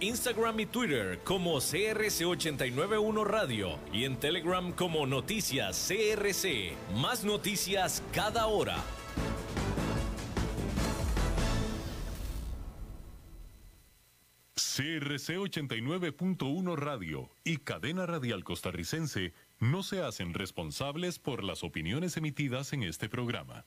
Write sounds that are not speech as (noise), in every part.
Instagram y Twitter como CRC891 Radio y en Telegram como Noticias CRC. Más noticias cada hora. CRC 89.1 Radio y Cadena Radial Costarricense no se hacen responsables por las opiniones emitidas en este programa.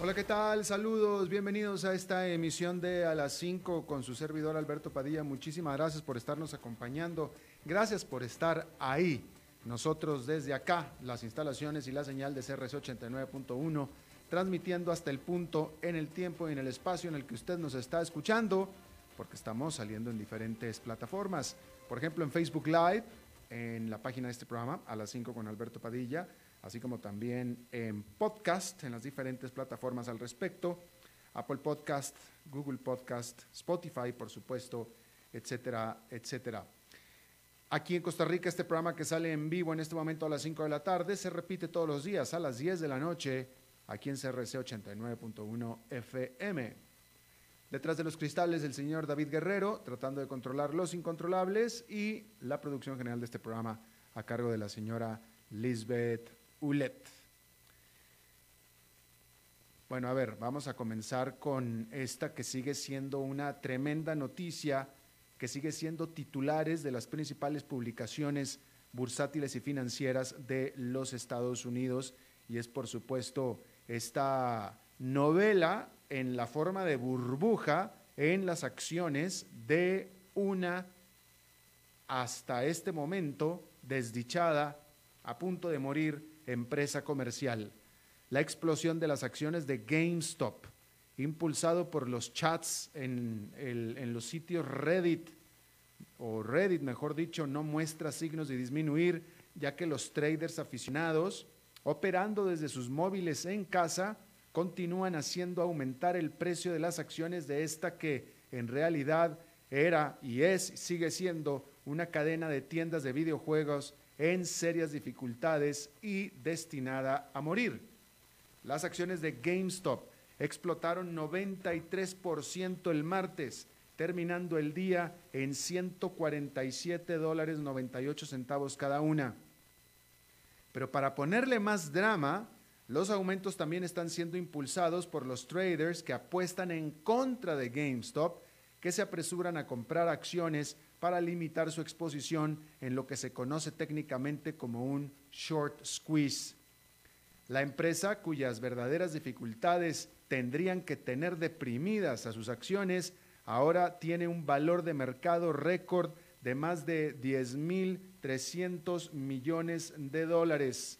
Hola, ¿qué tal? Saludos, bienvenidos a esta emisión de A las 5 con su servidor Alberto Padilla. Muchísimas gracias por estarnos acompañando. Gracias por estar ahí. Nosotros desde acá, las instalaciones y la señal de CRC 89.1, transmitiendo hasta el punto en el tiempo y en el espacio en el que usted nos está escuchando, porque estamos saliendo en diferentes plataformas. Por ejemplo, en Facebook Live, en la página de este programa, A las 5 con Alberto Padilla así como también en podcast, en las diferentes plataformas al respecto, Apple Podcast, Google Podcast, Spotify, por supuesto, etcétera, etcétera. Aquí en Costa Rica, este programa que sale en vivo en este momento a las 5 de la tarde se repite todos los días a las 10 de la noche aquí en CRC 89.1 FM. Detrás de los cristales, el señor David Guerrero, tratando de controlar los incontrolables y la producción general de este programa a cargo de la señora Lisbeth Ulet. Bueno, a ver, vamos a comenzar con esta que sigue siendo una tremenda noticia, que sigue siendo titulares de las principales publicaciones bursátiles y financieras de los Estados Unidos, y es por supuesto esta novela en la forma de burbuja en las acciones de una hasta este momento desdichada, a punto de morir empresa comercial. La explosión de las acciones de GameStop, impulsado por los chats en, en los sitios Reddit, o Reddit mejor dicho, no muestra signos de disminuir, ya que los traders aficionados, operando desde sus móviles en casa, continúan haciendo aumentar el precio de las acciones de esta que en realidad era y es, sigue siendo una cadena de tiendas de videojuegos en serias dificultades y destinada a morir. Las acciones de GameStop explotaron 93% el martes, terminando el día en 147 dólares 98 centavos cada una. Pero para ponerle más drama, los aumentos también están siendo impulsados por los traders que apuestan en contra de GameStop, que se apresuran a comprar acciones para limitar su exposición en lo que se conoce técnicamente como un short squeeze. La empresa cuyas verdaderas dificultades tendrían que tener deprimidas a sus acciones, ahora tiene un valor de mercado récord de más de 10.300 millones de dólares.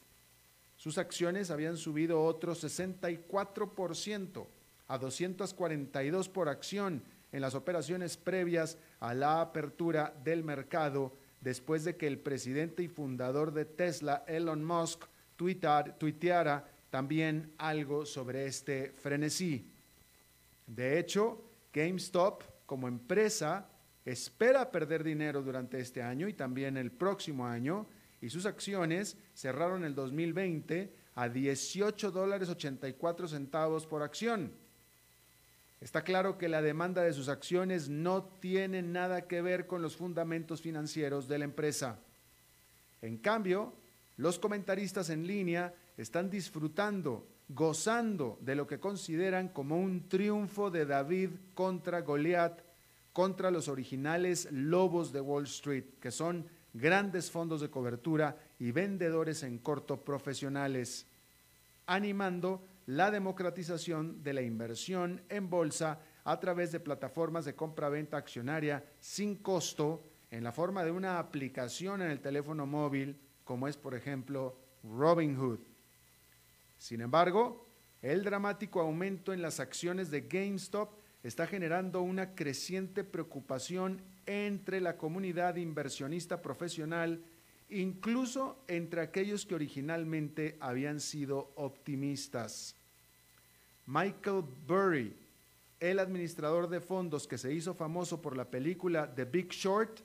Sus acciones habían subido otro 64% a 242 por acción en las operaciones previas a la apertura del mercado después de que el presidente y fundador de Tesla, Elon Musk, tuiteara también algo sobre este frenesí. De hecho, GameStop como empresa espera perder dinero durante este año y también el próximo año y sus acciones cerraron el 2020 a 18 dólares 84 centavos por acción Está claro que la demanda de sus acciones no tiene nada que ver con los fundamentos financieros de la empresa. En cambio, los comentaristas en línea están disfrutando, gozando de lo que consideran como un triunfo de David contra Goliat, contra los originales lobos de Wall Street, que son grandes fondos de cobertura y vendedores en corto profesionales, animando la democratización de la inversión en bolsa a través de plataformas de compra-venta accionaria sin costo en la forma de una aplicación en el teléfono móvil, como es por ejemplo Robinhood. Sin embargo, el dramático aumento en las acciones de GameStop está generando una creciente preocupación entre la comunidad inversionista profesional, incluso entre aquellos que originalmente habían sido optimistas. Michael Burry, el administrador de fondos que se hizo famoso por la película The Big Short,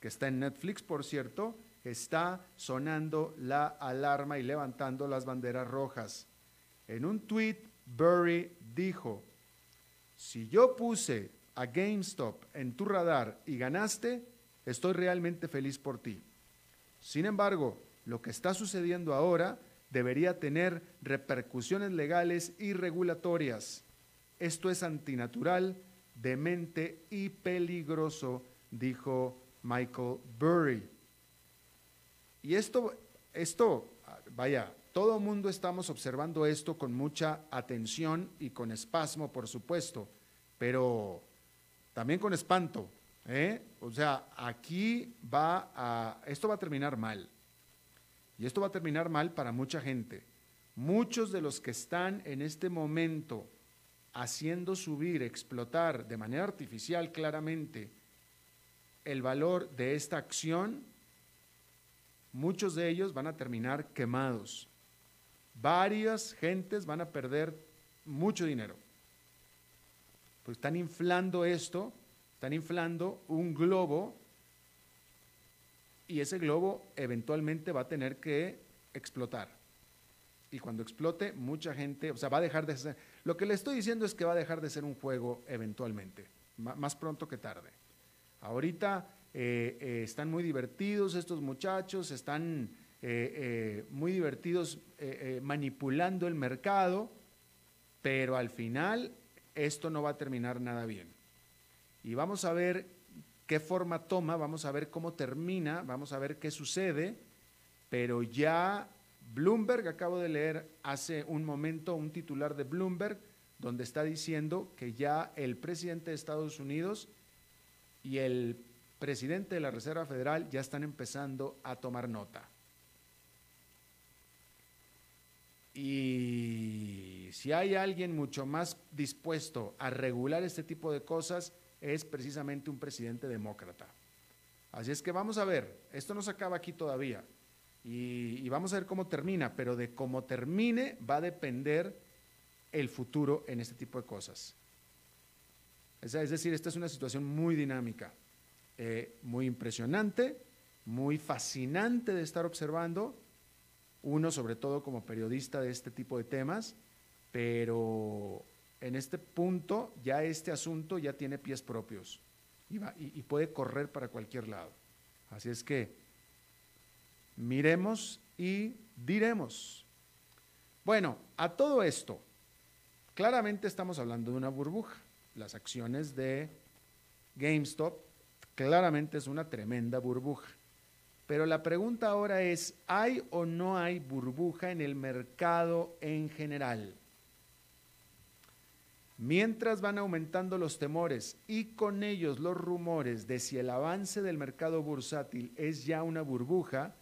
que está en Netflix, por cierto, está sonando la alarma y levantando las banderas rojas. En un tweet, Burry dijo, si yo puse a GameStop en tu radar y ganaste, estoy realmente feliz por ti. Sin embargo, lo que está sucediendo ahora debería tener repercusiones legales y regulatorias. Esto es antinatural, demente y peligroso, dijo Michael Burry. Y esto, esto, vaya, todo mundo estamos observando esto con mucha atención y con espasmo, por supuesto, pero también con espanto. ¿Eh? O sea, aquí va a, esto va a terminar mal. Y esto va a terminar mal para mucha gente. Muchos de los que están en este momento haciendo subir, explotar de manera artificial claramente el valor de esta acción, muchos de ellos van a terminar quemados. Varias gentes van a perder mucho dinero. Pues están inflando esto, están inflando un globo y ese globo eventualmente va a tener que explotar. Y cuando explote, mucha gente, o sea, va a dejar de ser, lo que le estoy diciendo es que va a dejar de ser un juego eventualmente, más pronto que tarde. Ahorita eh, eh, están muy divertidos estos muchachos, están eh, muy divertidos manipulando el mercado, pero al final esto no va a terminar nada bien. Y vamos a ver qué forma toma, vamos a ver cómo termina, vamos a ver qué sucede, pero ya Bloomberg, acabo de leer hace un momento un titular de Bloomberg, donde está diciendo que ya el presidente de Estados Unidos y el presidente de la Reserva Federal ya están empezando a tomar nota. Y si hay alguien mucho más dispuesto a regular este tipo de cosas, es precisamente un presidente demócrata. Así es que vamos a ver, esto no se acaba aquí todavía y, vamos a ver cómo termina, pero de cómo termine va a depender el futuro en este tipo de cosas. Es, decir, esta es una situación muy dinámica, eh, muy impresionante, muy fascinante de estar observando, uno sobre todo como periodista de este tipo de temas, pero en este punto ya este asunto ya tiene pies propios y, puede correr para cualquier lado. Así es que miremos y diremos. Bueno, a todo esto, claramente estamos hablando de una burbuja. Las acciones de GameStop claramente es una tremenda burbuja. Pero la pregunta ahora es, ¿hay o no hay burbuja en el mercado en general? Mientras van aumentando los temores y con ellos los rumores de si el avance del mercado bursátil es ya una burbuja,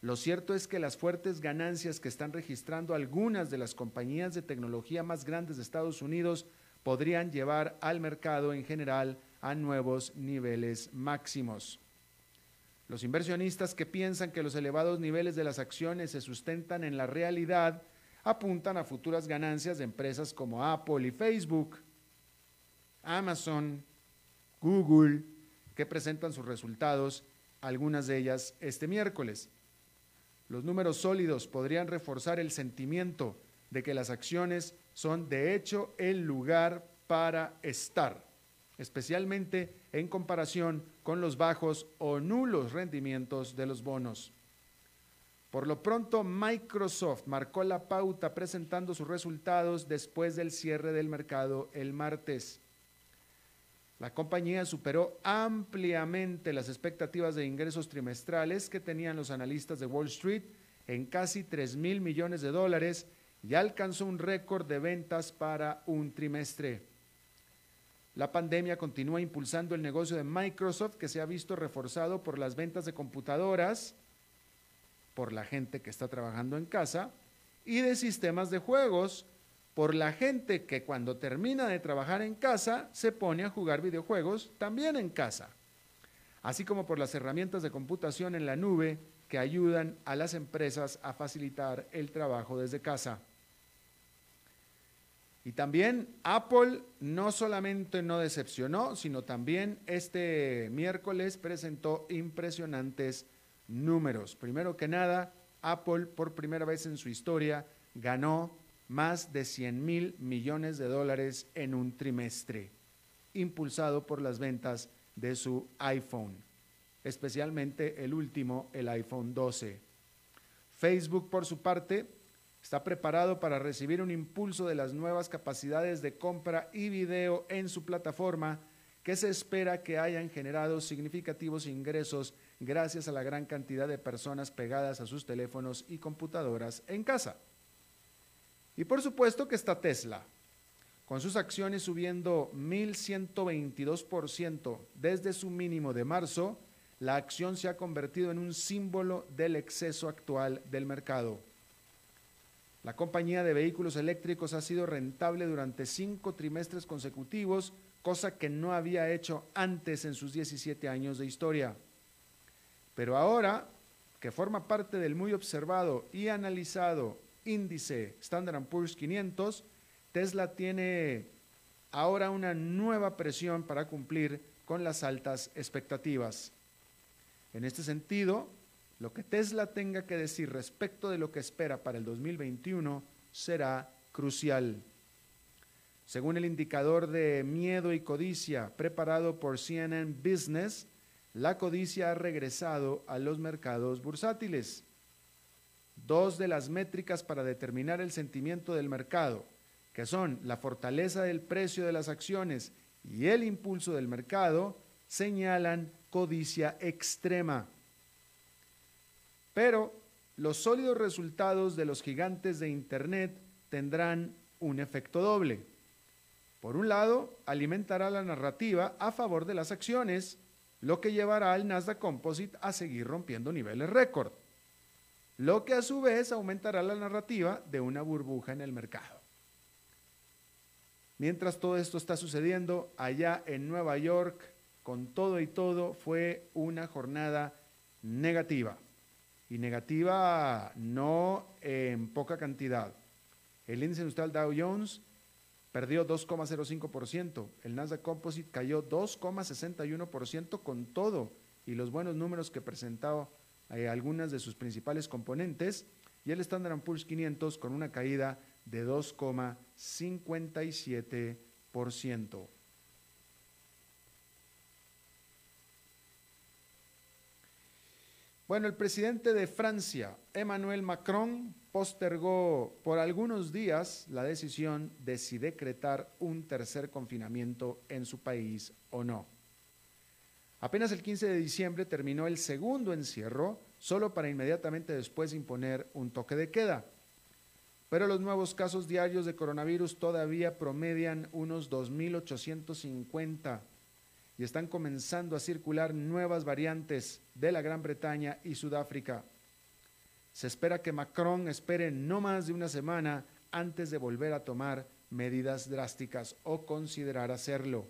lo cierto es que las fuertes ganancias que están registrando algunas de las compañías de tecnología más grandes de Estados Unidos podrían llevar al mercado en general a nuevos niveles máximos. Los inversionistas que piensan que los elevados niveles de las acciones se sustentan en la realidad apuntan a futuras ganancias de empresas como Apple y Facebook, Amazon, Google, que presentan sus resultados, algunas de ellas este miércoles. Los números sólidos podrían reforzar el sentimiento de que las acciones son de hecho el lugar para estar, especialmente en comparación con los bajos o nulos rendimientos de los bonos. Por lo pronto, Microsoft marcó la pauta presentando sus resultados después del cierre del mercado el martes. La compañía superó ampliamente las expectativas de ingresos trimestrales que tenían los analistas de Wall Street en casi 3 mil millones de dólares y alcanzó un récord de ventas para un trimestre. La pandemia continúa impulsando el negocio de Microsoft que se ha visto reforzado por las ventas de computadoras, por la gente que está trabajando en casa, y de sistemas de juegos, por la gente que cuando termina de trabajar en casa se pone a jugar videojuegos también en casa. así como por las herramientas de computación en la nube que ayudan a las empresas a facilitar el trabajo desde casa. Y también Apple no solamente no decepcionó, sino también este miércoles presentó impresionantes números. Primero que nada, Apple por primera vez en su historia ganó más de 100 mil millones de dólares en un trimestre, impulsado por las ventas de su iPhone, especialmente el último, el iPhone 12. Facebook, por su parte, está preparado para recibir un impulso de las nuevas capacidades de compra y video en su plataforma que se espera que hayan generado significativos ingresos gracias a la gran cantidad de personas pegadas a sus teléfonos y computadoras en casa. Y por supuesto que está Tesla, con sus acciones subiendo 1.122% desde su mínimo de marzo, la acción se ha convertido en un símbolo del exceso actual del mercado. La compañía de vehículos eléctricos ha sido rentable durante cinco trimestres consecutivos, cosa que no había hecho antes en sus 17 años de historia. Pero ahora, que forma parte del muy observado y analizado índice Standard Poor's 500, Tesla tiene ahora una nueva presión para cumplir con las altas expectativas. En este sentido, lo que Tesla tenga que decir respecto de lo que espera para el 2021 será crucial. Según el indicador de miedo y codicia preparado por CNN Business, la codicia ha regresado a los mercados bursátiles. Dos de las métricas para determinar el sentimiento del mercado, que son la fortaleza del precio de las acciones y el impulso del mercado, señalan codicia extrema. Pero los sólidos resultados de los gigantes de Internet tendrán un efecto doble. Por un lado, alimentará la narrativa a favor de las acciones, lo que llevará al Nasdaq Composite a seguir rompiendo niveles récord lo que a su vez aumentará la narrativa de una burbuja en el mercado. Mientras todo esto está sucediendo, allá en Nueva York, con todo y todo, fue una jornada negativa. Y negativa no en poca cantidad. El índice industrial Dow Jones perdió 2,05%, el Nasdaq Composite cayó 2,61% con todo y los buenos números que presentaba eh, algunas de sus principales componentes y el Standard Poor's 500 con una caída de 2,57%. Bueno, el presidente de Francia, Emmanuel Macron, postergó por algunos días la decisión de si decretar un tercer confinamiento en su país o no. Apenas el 15 de diciembre terminó el segundo encierro, solo para inmediatamente después imponer un toque de queda. Pero los nuevos casos diarios de coronavirus todavía promedian unos 2.850 y están comenzando a circular nuevas variantes de la Gran Bretaña y Sudáfrica. Se espera que Macron espere no más de una semana antes de volver a tomar medidas drásticas o considerar hacerlo.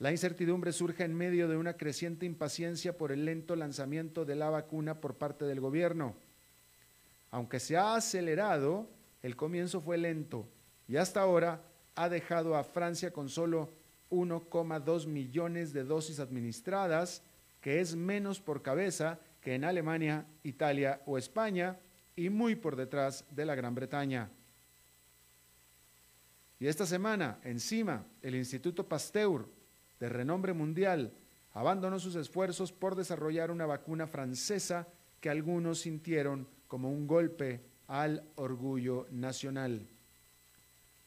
La incertidumbre surge en medio de una creciente impaciencia por el lento lanzamiento de la vacuna por parte del gobierno. Aunque se ha acelerado, el comienzo fue lento y hasta ahora ha dejado a Francia con solo 1,2 millones de dosis administradas, que es menos por cabeza que en Alemania, Italia o España y muy por detrás de la Gran Bretaña. Y esta semana, encima, el Instituto Pasteur de renombre mundial, abandonó sus esfuerzos por desarrollar una vacuna francesa que algunos sintieron como un golpe al orgullo nacional.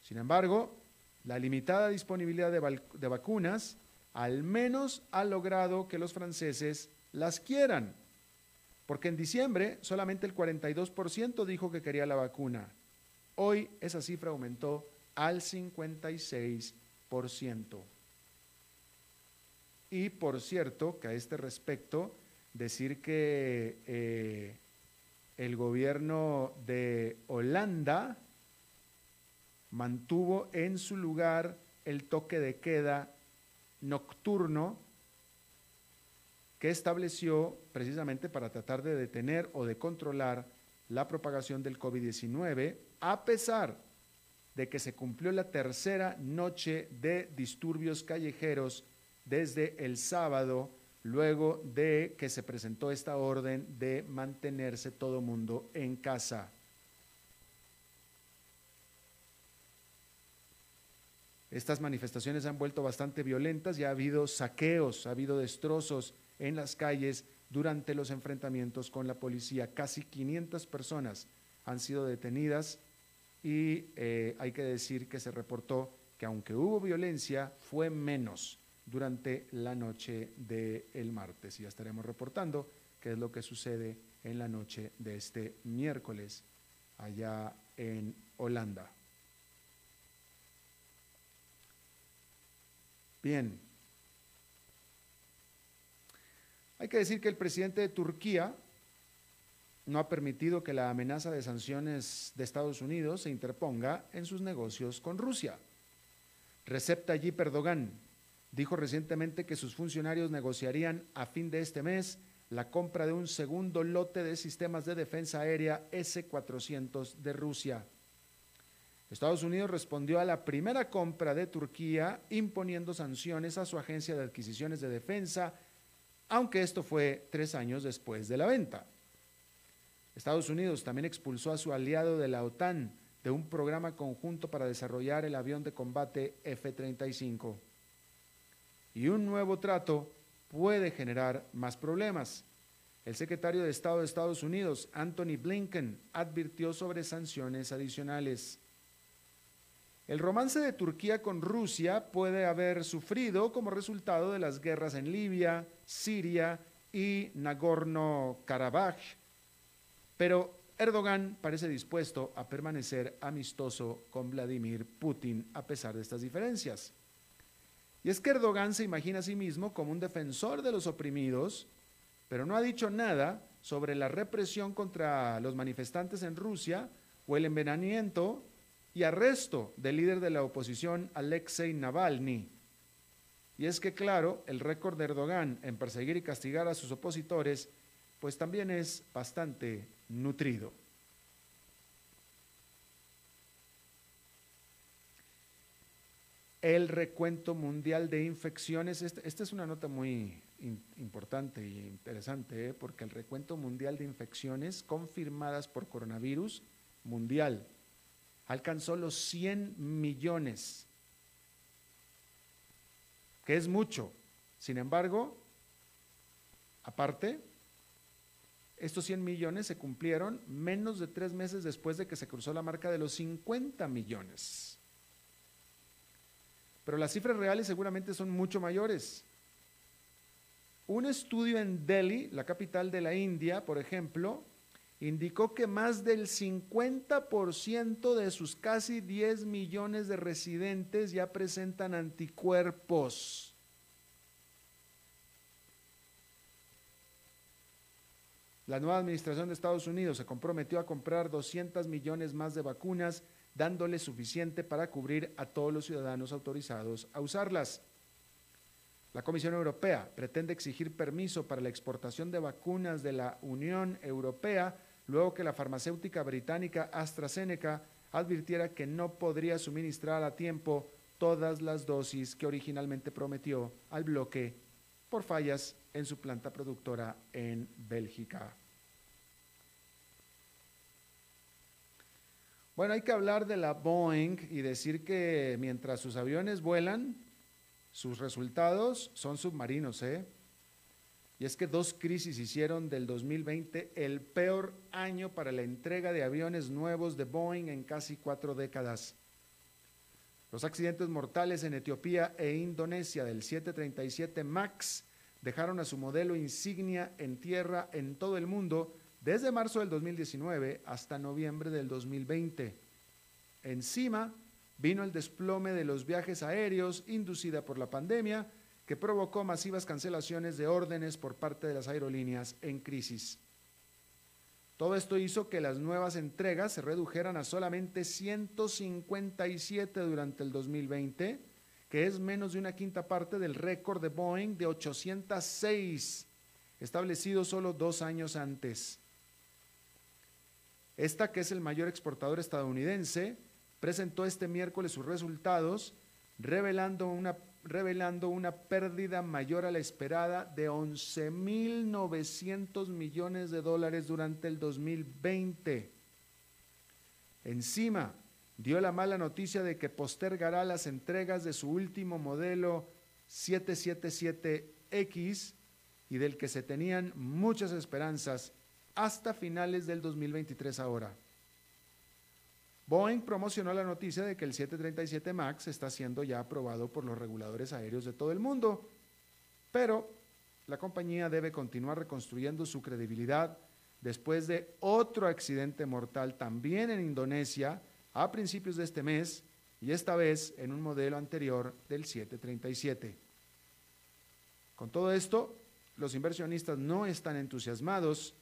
Sin embargo, la limitada disponibilidad de, vacunas al menos ha logrado que los franceses las quieran, porque en diciembre solamente el 42% dijo que quería la vacuna. Hoy esa cifra aumentó al 56%. Y por cierto, que a este respecto, decir que eh, el gobierno de Holanda mantuvo en su lugar el toque de queda nocturno que estableció precisamente para tratar de detener o de controlar la propagación del COVID-19, a pesar de que se cumplió la tercera noche de disturbios callejeros desde el sábado, luego de que se presentó esta orden de mantenerse todo mundo en casa. Estas manifestaciones han vuelto bastante violentas y ha habido saqueos, ha habido destrozos en las calles durante los enfrentamientos con la policía. Casi 500 personas han sido detenidas y eh, hay que decir que se reportó que aunque hubo violencia, fue menos durante la noche del martes. Y ya estaremos reportando qué es lo que sucede en la noche de este miércoles allá en Holanda. Bien. Hay que decir que el presidente de Turquía no ha permitido que la amenaza de sanciones de Estados Unidos se interponga en sus negocios con Rusia. Recep Tayyip Erdogan dijo recientemente que sus funcionarios negociarían a fin de este mes la compra de un segundo lote de sistemas de defensa aérea S-400 de Rusia. Estados Unidos respondió a la primera compra de Turquía imponiendo sanciones a su agencia de adquisiciones de defensa, aunque esto fue tres años después de la venta. Estados Unidos también expulsó a su aliado de la OTAN de un programa conjunto para desarrollar el avión de combate F-35. Y un nuevo trato puede generar más problemas. El secretario de Estado de Estados Unidos, Anthony Blinken, advirtió sobre sanciones adicionales. El romance de Turquía con Rusia puede haber sufrido como resultado de las guerras en Libia, Siria y Nagorno-Karabaj pero Erdogan parece dispuesto a permanecer amistoso con Vladimir Putin a pesar de estas diferencias. Y es que Erdogan se imagina a sí mismo como un defensor de los oprimidos, pero no ha dicho nada sobre la represión contra los manifestantes en Rusia o el envenenamiento y arresto del líder de la oposición Alexei Navalny. Y es que, claro, el récord de Erdogan en perseguir y castigar a sus opositores, pues también es bastante nutrido. El recuento mundial de infecciones, este, esta es una nota muy importante e interesante, ¿eh? porque el recuento mundial de infecciones confirmadas por coronavirus mundial alcanzó los 100 millones, que es mucho. Sin embargo, aparte, estos 100 millones se cumplieron menos de tres meses después de que se cruzó la marca de los 50 millones. Pero las cifras reales seguramente son mucho mayores. Un estudio en Delhi, la capital de la India, por ejemplo, indicó que más del 50% de sus casi 10 millones de residentes ya presentan anticuerpos. La nueva administración de Estados Unidos se comprometió a comprar 200 millones más de vacunas, dándole suficiente para cubrir a todos los ciudadanos autorizados a usarlas. La Comisión Europea pretende exigir permiso para la exportación de vacunas de la Unión Europea luego que la farmacéutica británica AstraZeneca advirtiera que no podría suministrar a tiempo todas las dosis que originalmente prometió al bloque por fallas en su planta productora en Bélgica. Bueno, hay que hablar de la Boeing y decir que mientras sus aviones vuelan, sus resultados son submarinos, ¿eh? Y es que dos crisis hicieron del 2020 el peor año para la entrega de aviones nuevos de Boeing en casi cuatro décadas. Los accidentes mortales en Etiopía e Indonesia del 737 MAX dejaron a su modelo insignia en tierra en todo el mundo desde marzo del 2019 hasta noviembre del 2020. Encima vino el desplome de los viajes aéreos inducida por la pandemia que provocó masivas cancelaciones de órdenes por parte de las aerolíneas en crisis. Todo esto hizo que las nuevas entregas se redujeran a solamente 157 durante el 2020 que es menos de una quinta parte del récord de Boeing de 806 establecido solo dos años antes. Esta, que es el mayor exportador estadounidense, presentó este miércoles sus resultados, revelando una, revelando una pérdida mayor a la esperada de 11.900 millones de dólares durante el 2020. Encima, dio la mala noticia de que postergará las entregas de su último modelo 777X y del que se tenían muchas esperanzas hasta finales del 2023 ahora. Boeing promocionó la noticia de que el 737 MAX está siendo ya aprobado por los reguladores aéreos de todo el mundo, pero la compañía debe continuar reconstruyendo su credibilidad después de otro accidente mortal también en Indonesia a principios de este mes y esta vez en un modelo anterior del 737. Con todo esto, los inversionistas no están entusiasmados.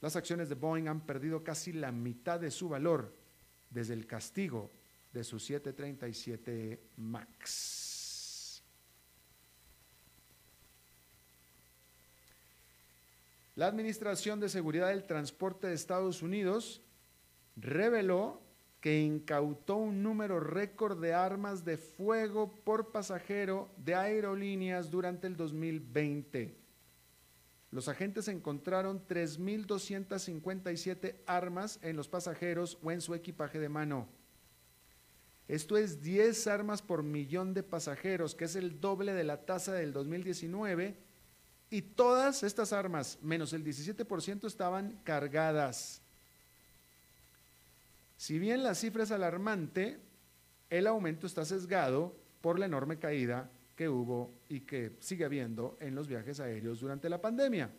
Las acciones de Boeing han perdido casi la mitad de su valor desde el castigo de su 737 MAX. La Administración de Seguridad del Transporte de Estados Unidos reveló que incautó un número récord de armas de fuego por pasajero de aerolíneas durante el 2020. Los agentes encontraron 3.257 armas en los pasajeros o en su equipaje de mano. Esto es 10 armas por millón de pasajeros, que es el doble de la tasa del 2019. Y todas estas armas, menos el 17%, estaban cargadas. Si bien la cifra es alarmante, el aumento está sesgado por la enorme caída que hubo y que sigue habiendo en los viajes aéreos durante la pandemia.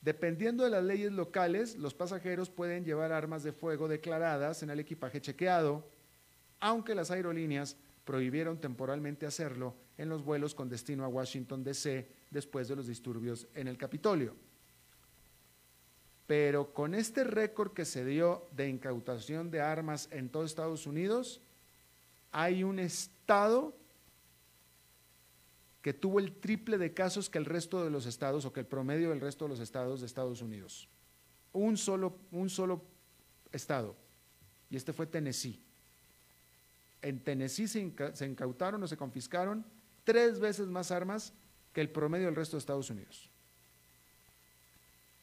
Dependiendo de las leyes locales, los pasajeros pueden llevar armas de fuego declaradas en el equipaje chequeado, aunque las aerolíneas prohibieron temporalmente hacerlo en los vuelos con destino a Washington, D.C. después de los disturbios en el Capitolio. Pero con este récord que se dio de incautación de armas en todo Estados Unidos, hay un estado que tuvo el triple de casos que el resto de los estados o que el promedio del resto de los estados de Estados Unidos. Un solo, un solo estado. Y este fue Tennessee. En Tennessee se, se incautaron o se confiscaron tres veces más armas que el promedio del resto de Estados Unidos,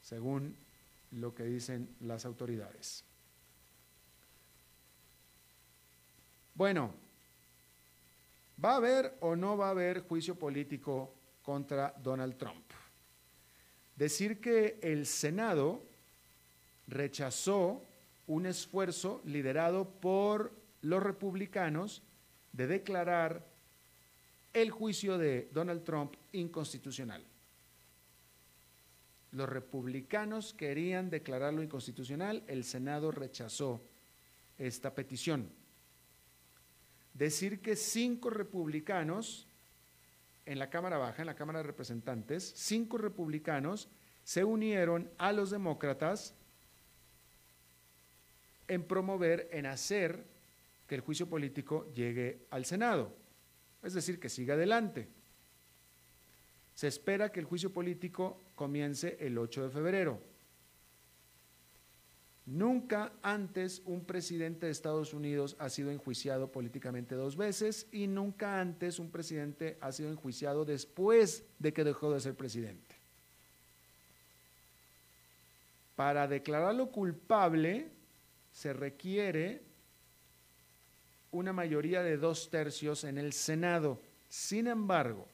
según lo que dicen las autoridades. Bueno, ¿va a haber o no va a haber juicio político contra Donald Trump? Decir que el Senado rechazó un esfuerzo liderado por los republicanos de declarar el juicio de Donald Trump inconstitucional. Los republicanos querían declararlo inconstitucional, el Senado rechazó esta petición. Decir que cinco republicanos en la Cámara Baja, en la Cámara de Representantes, cinco republicanos se unieron a los demócratas en promover, en hacer que el juicio político llegue al Senado, es decir, que siga adelante. Se espera que el juicio político comience el 8 de febrero. Nunca antes un presidente de Estados Unidos ha sido enjuiciado políticamente dos veces y nunca antes un presidente ha sido enjuiciado después de que dejó de ser presidente. Para declararlo culpable se requiere una mayoría de dos tercios en el Senado. Sin embargo,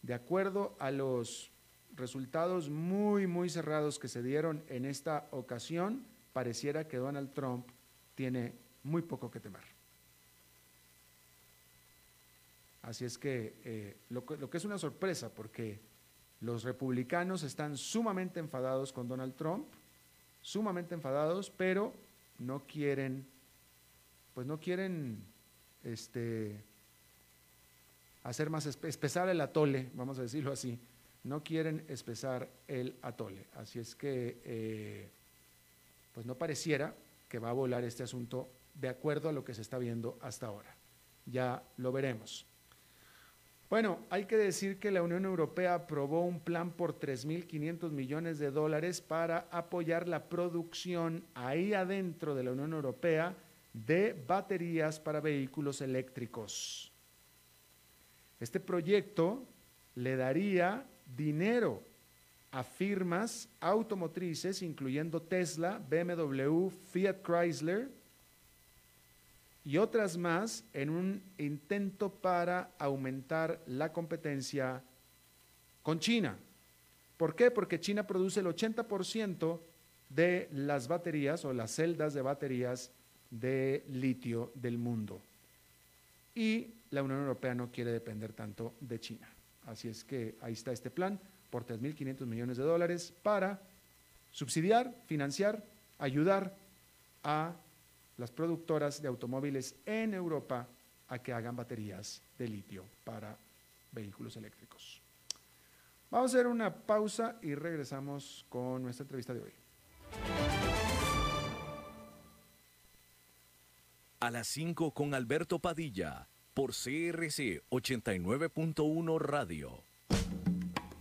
de acuerdo a los resultados muy, muy cerrados que se dieron en esta ocasión, pareciera que Donald Trump tiene muy poco que temer. Así es que, eh, lo, lo que es una sorpresa, porque los republicanos están sumamente enfadados con Donald Trump, sumamente enfadados, pero no quieren, pues no quieren, este, hacer más espesar el atole, vamos a decirlo así. No quieren espesar el atole. Así es que, eh, pues no pareciera que va a volar este asunto de acuerdo a lo que se está viendo hasta ahora. Ya lo veremos. Bueno, hay que decir que la Unión Europea aprobó un plan por 3.500 millones de dólares para apoyar la producción ahí adentro de la Unión Europea de baterías para vehículos eléctricos. Este proyecto le daría dinero a firmas automotrices, incluyendo Tesla, BMW, Fiat Chrysler, y otras más en un intento para aumentar la competencia con China. ¿Por qué? Porque China produce el 80% de las baterías o las celdas de baterías de litio del mundo. Y la Unión Europea no quiere depender tanto de China. Así es que ahí está este plan por 3.500 millones de dólares para subsidiar, financiar, ayudar a las productoras de automóviles en Europa a que hagan baterías de litio para vehículos eléctricos. Vamos a hacer una pausa y regresamos con nuestra entrevista de hoy. A las 5 con Alberto Padilla por CRC 89.1 Radio.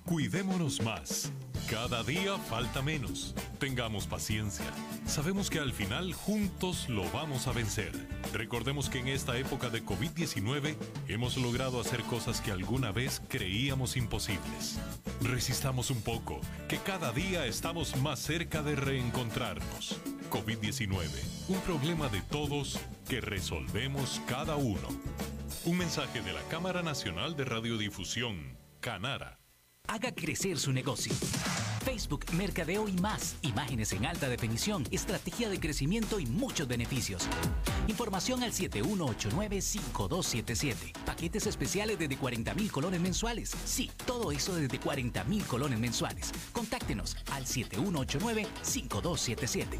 Cuidémonos más. Cada día falta menos. Tengamos paciencia. Sabemos que al final juntos lo vamos a vencer. Recordemos que en esta época de COVID-19 hemos logrado hacer cosas que alguna vez creíamos imposibles. Resistamos un poco, que cada día estamos más cerca de reencontrarnos. COVID-19, un problema de todos que resolvemos cada uno. Un mensaje de la Cámara Nacional de Radiodifusión, Canara. Haga crecer su negocio. Facebook, Mercadeo y más. Imágenes en alta definición, estrategia de crecimiento y muchos beneficios. Información al 7189-5277. Paquetes especiales desde 40 mil colones mensuales. Sí, todo eso desde 40 mil colones mensuales. Contáctenos al 7189-5277.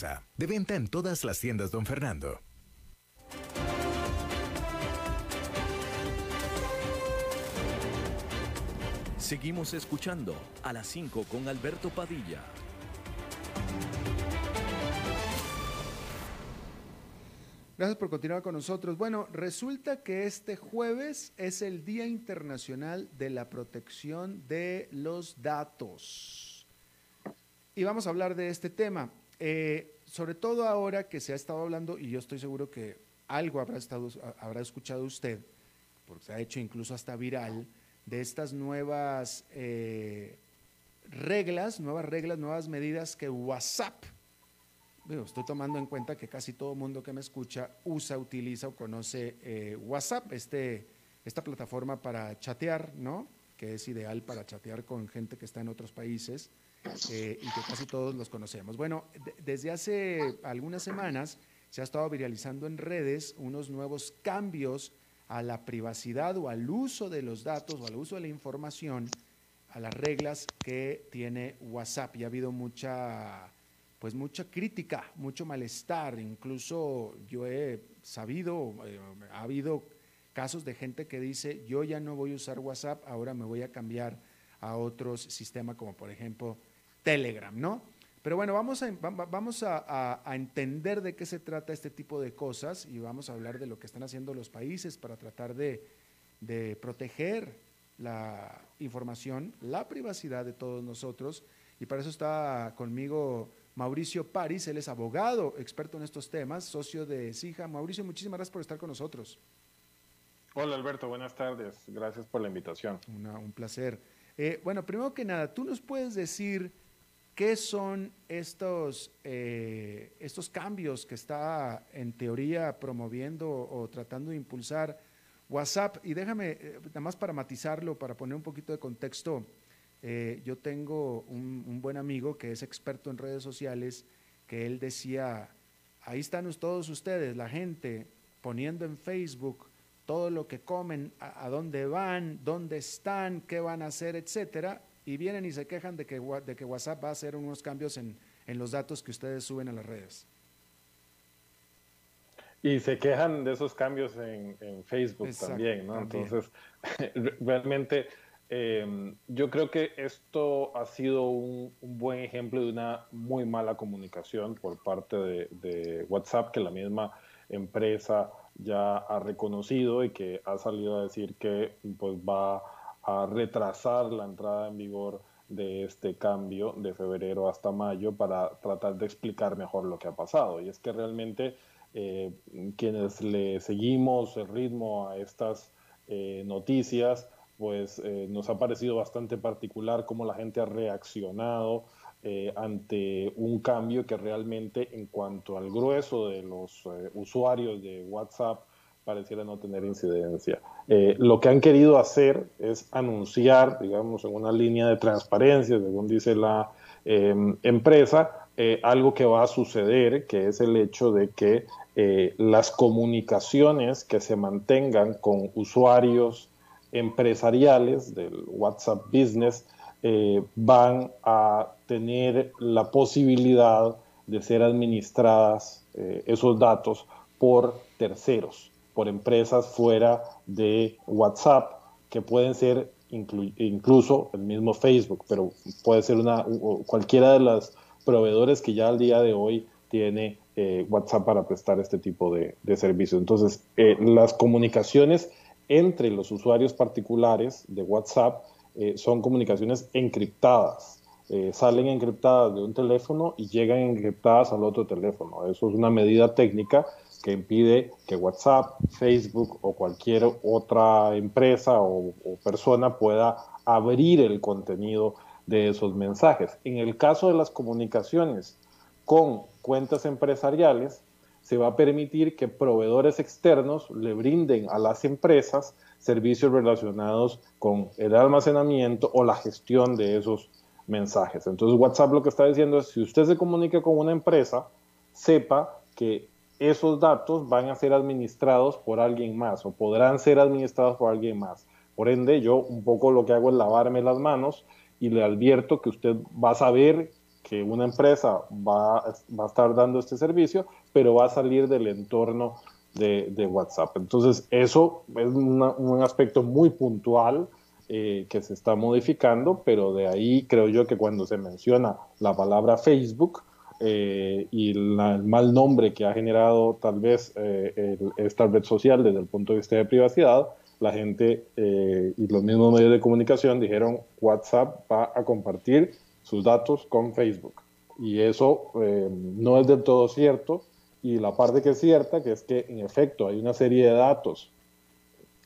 De venta en todas las tiendas, don Fernando. Seguimos escuchando a las 5 con Alberto Padilla. Gracias por continuar con nosotros. Bueno, resulta que este jueves es el Día Internacional de la Protección de los Datos. Y vamos a hablar de este tema. Eh, sobre todo ahora que se ha estado hablando, y yo estoy seguro que algo habrá, estado, habrá escuchado usted, porque se ha hecho incluso hasta viral, de estas nuevas eh, reglas, nuevas reglas, nuevas medidas que WhatsApp, estoy tomando en cuenta que casi todo mundo que me escucha usa, utiliza o conoce eh, WhatsApp, este, esta plataforma para chatear, ¿no? que es ideal para chatear con gente que está en otros países eh, y que casi todos los conocemos. Bueno, desde hace algunas semanas se ha estado viralizando en redes unos nuevos cambios a la privacidad o al uso de los datos o al uso de la información, a las reglas que tiene WhatsApp. Y ha habido mucha, pues mucha crítica, mucho malestar. Incluso yo he sabido, eh, ha habido casos de gente que dice, yo ya no voy a usar WhatsApp, ahora me voy a cambiar a otros sistemas como por ejemplo Telegram, ¿no? Pero bueno, vamos, a, vamos a, entender de qué se trata este tipo de cosas y vamos a hablar de lo que están haciendo los países para tratar de, de proteger la información, la privacidad de todos nosotros. Y para eso está conmigo Mauricio París, él es abogado, experto en estos temas, socio de SIJA. Mauricio, muchísimas gracias por estar con nosotros. Hola Alberto, buenas tardes. Gracias por la invitación. un placer. Eh, bueno, primero que nada, ¿tú nos puedes decir ¿Qué son estos, eh, estos cambios que está en teoría promoviendo o tratando de impulsar WhatsApp? Y déjame, eh, nada más para matizarlo, para poner un poquito de contexto, eh, yo tengo un, buen amigo que es experto en redes sociales, que él decía, ahí están todos ustedes, la gente, poniendo en Facebook todo lo que comen, a, dónde van, dónde están, qué van a hacer, etcétera, y vienen y se quejan de que, de que WhatsApp va a hacer unos cambios en, en los datos que ustedes suben a las redes. Y se quejan de esos cambios en, Facebook también, ¿no? Entonces, (laughs) realmente em, yo creo que esto ha sido un, buen ejemplo de una muy mala comunicación por parte de, de, WhatsApp, que la misma empresa ya ha reconocido y que ha salido a decir que pues, va a retrasar la entrada en vigor de este cambio de febrero hasta mayo para tratar de explicar mejor lo que ha pasado. Y es que realmente eh, quienes le seguimos el ritmo a estas eh, noticias, pues eh, nos ha parecido bastante particular cómo la gente ha reaccionado ante un cambio que realmente en cuanto al grueso de los usuarios de WhatsApp pareciera no tener incidencia. lo que han querido hacer es anunciar, digamos, en una línea de transparencia, según dice la empresa, algo que va a suceder, que es el hecho de que eh, las comunicaciones que se mantengan con usuarios empresariales del WhatsApp Business eh, van a tener la posibilidad de ser administradas eh, esos datos por terceros, por empresas fuera de WhatsApp, que pueden ser incluso el mismo Facebook, pero puede ser una, cualquiera de los proveedores que ya al día de hoy tiene eh, WhatsApp para prestar este tipo de, servicios. Entonces, eh, las comunicaciones entre los usuarios particulares de WhatsApp eh, son comunicaciones encriptadas. salen encriptadas de un teléfono y llegan encriptadas al otro teléfono. Eso es una medida técnica que impide que WhatsApp, Facebook o cualquier otra empresa o, persona pueda abrir el contenido de esos mensajes. En el caso de las comunicaciones con cuentas empresariales, se va a permitir que proveedores externos le brinden a las empresas servicios relacionados con el almacenamiento o la gestión de esos mensajes. Entonces WhatsApp lo que está diciendo es, si usted se comunica con una empresa, sepa que esos datos van a ser administrados por alguien más o podrán ser administrados por alguien más. Por ende, yo un poco lo que hago es lavarme las manos y le advierto que usted va a saber que una empresa va, a estar dando este servicio, pero va a salir del entorno de, WhatsApp. Entonces, eso es un aspecto muy puntual eh, que se está modificando, pero de ahí creo yo que cuando se menciona la palabra Facebook eh, y el mal nombre que ha generado tal vez eh, esta red social desde el punto de vista de privacidad, la gente y los mismos medios de comunicación dijeron WhatsApp va a compartir sus datos con Facebook. Y eso eh, no es del todo cierto. Y la parte que es cierta, que es que en efecto hay una serie de datos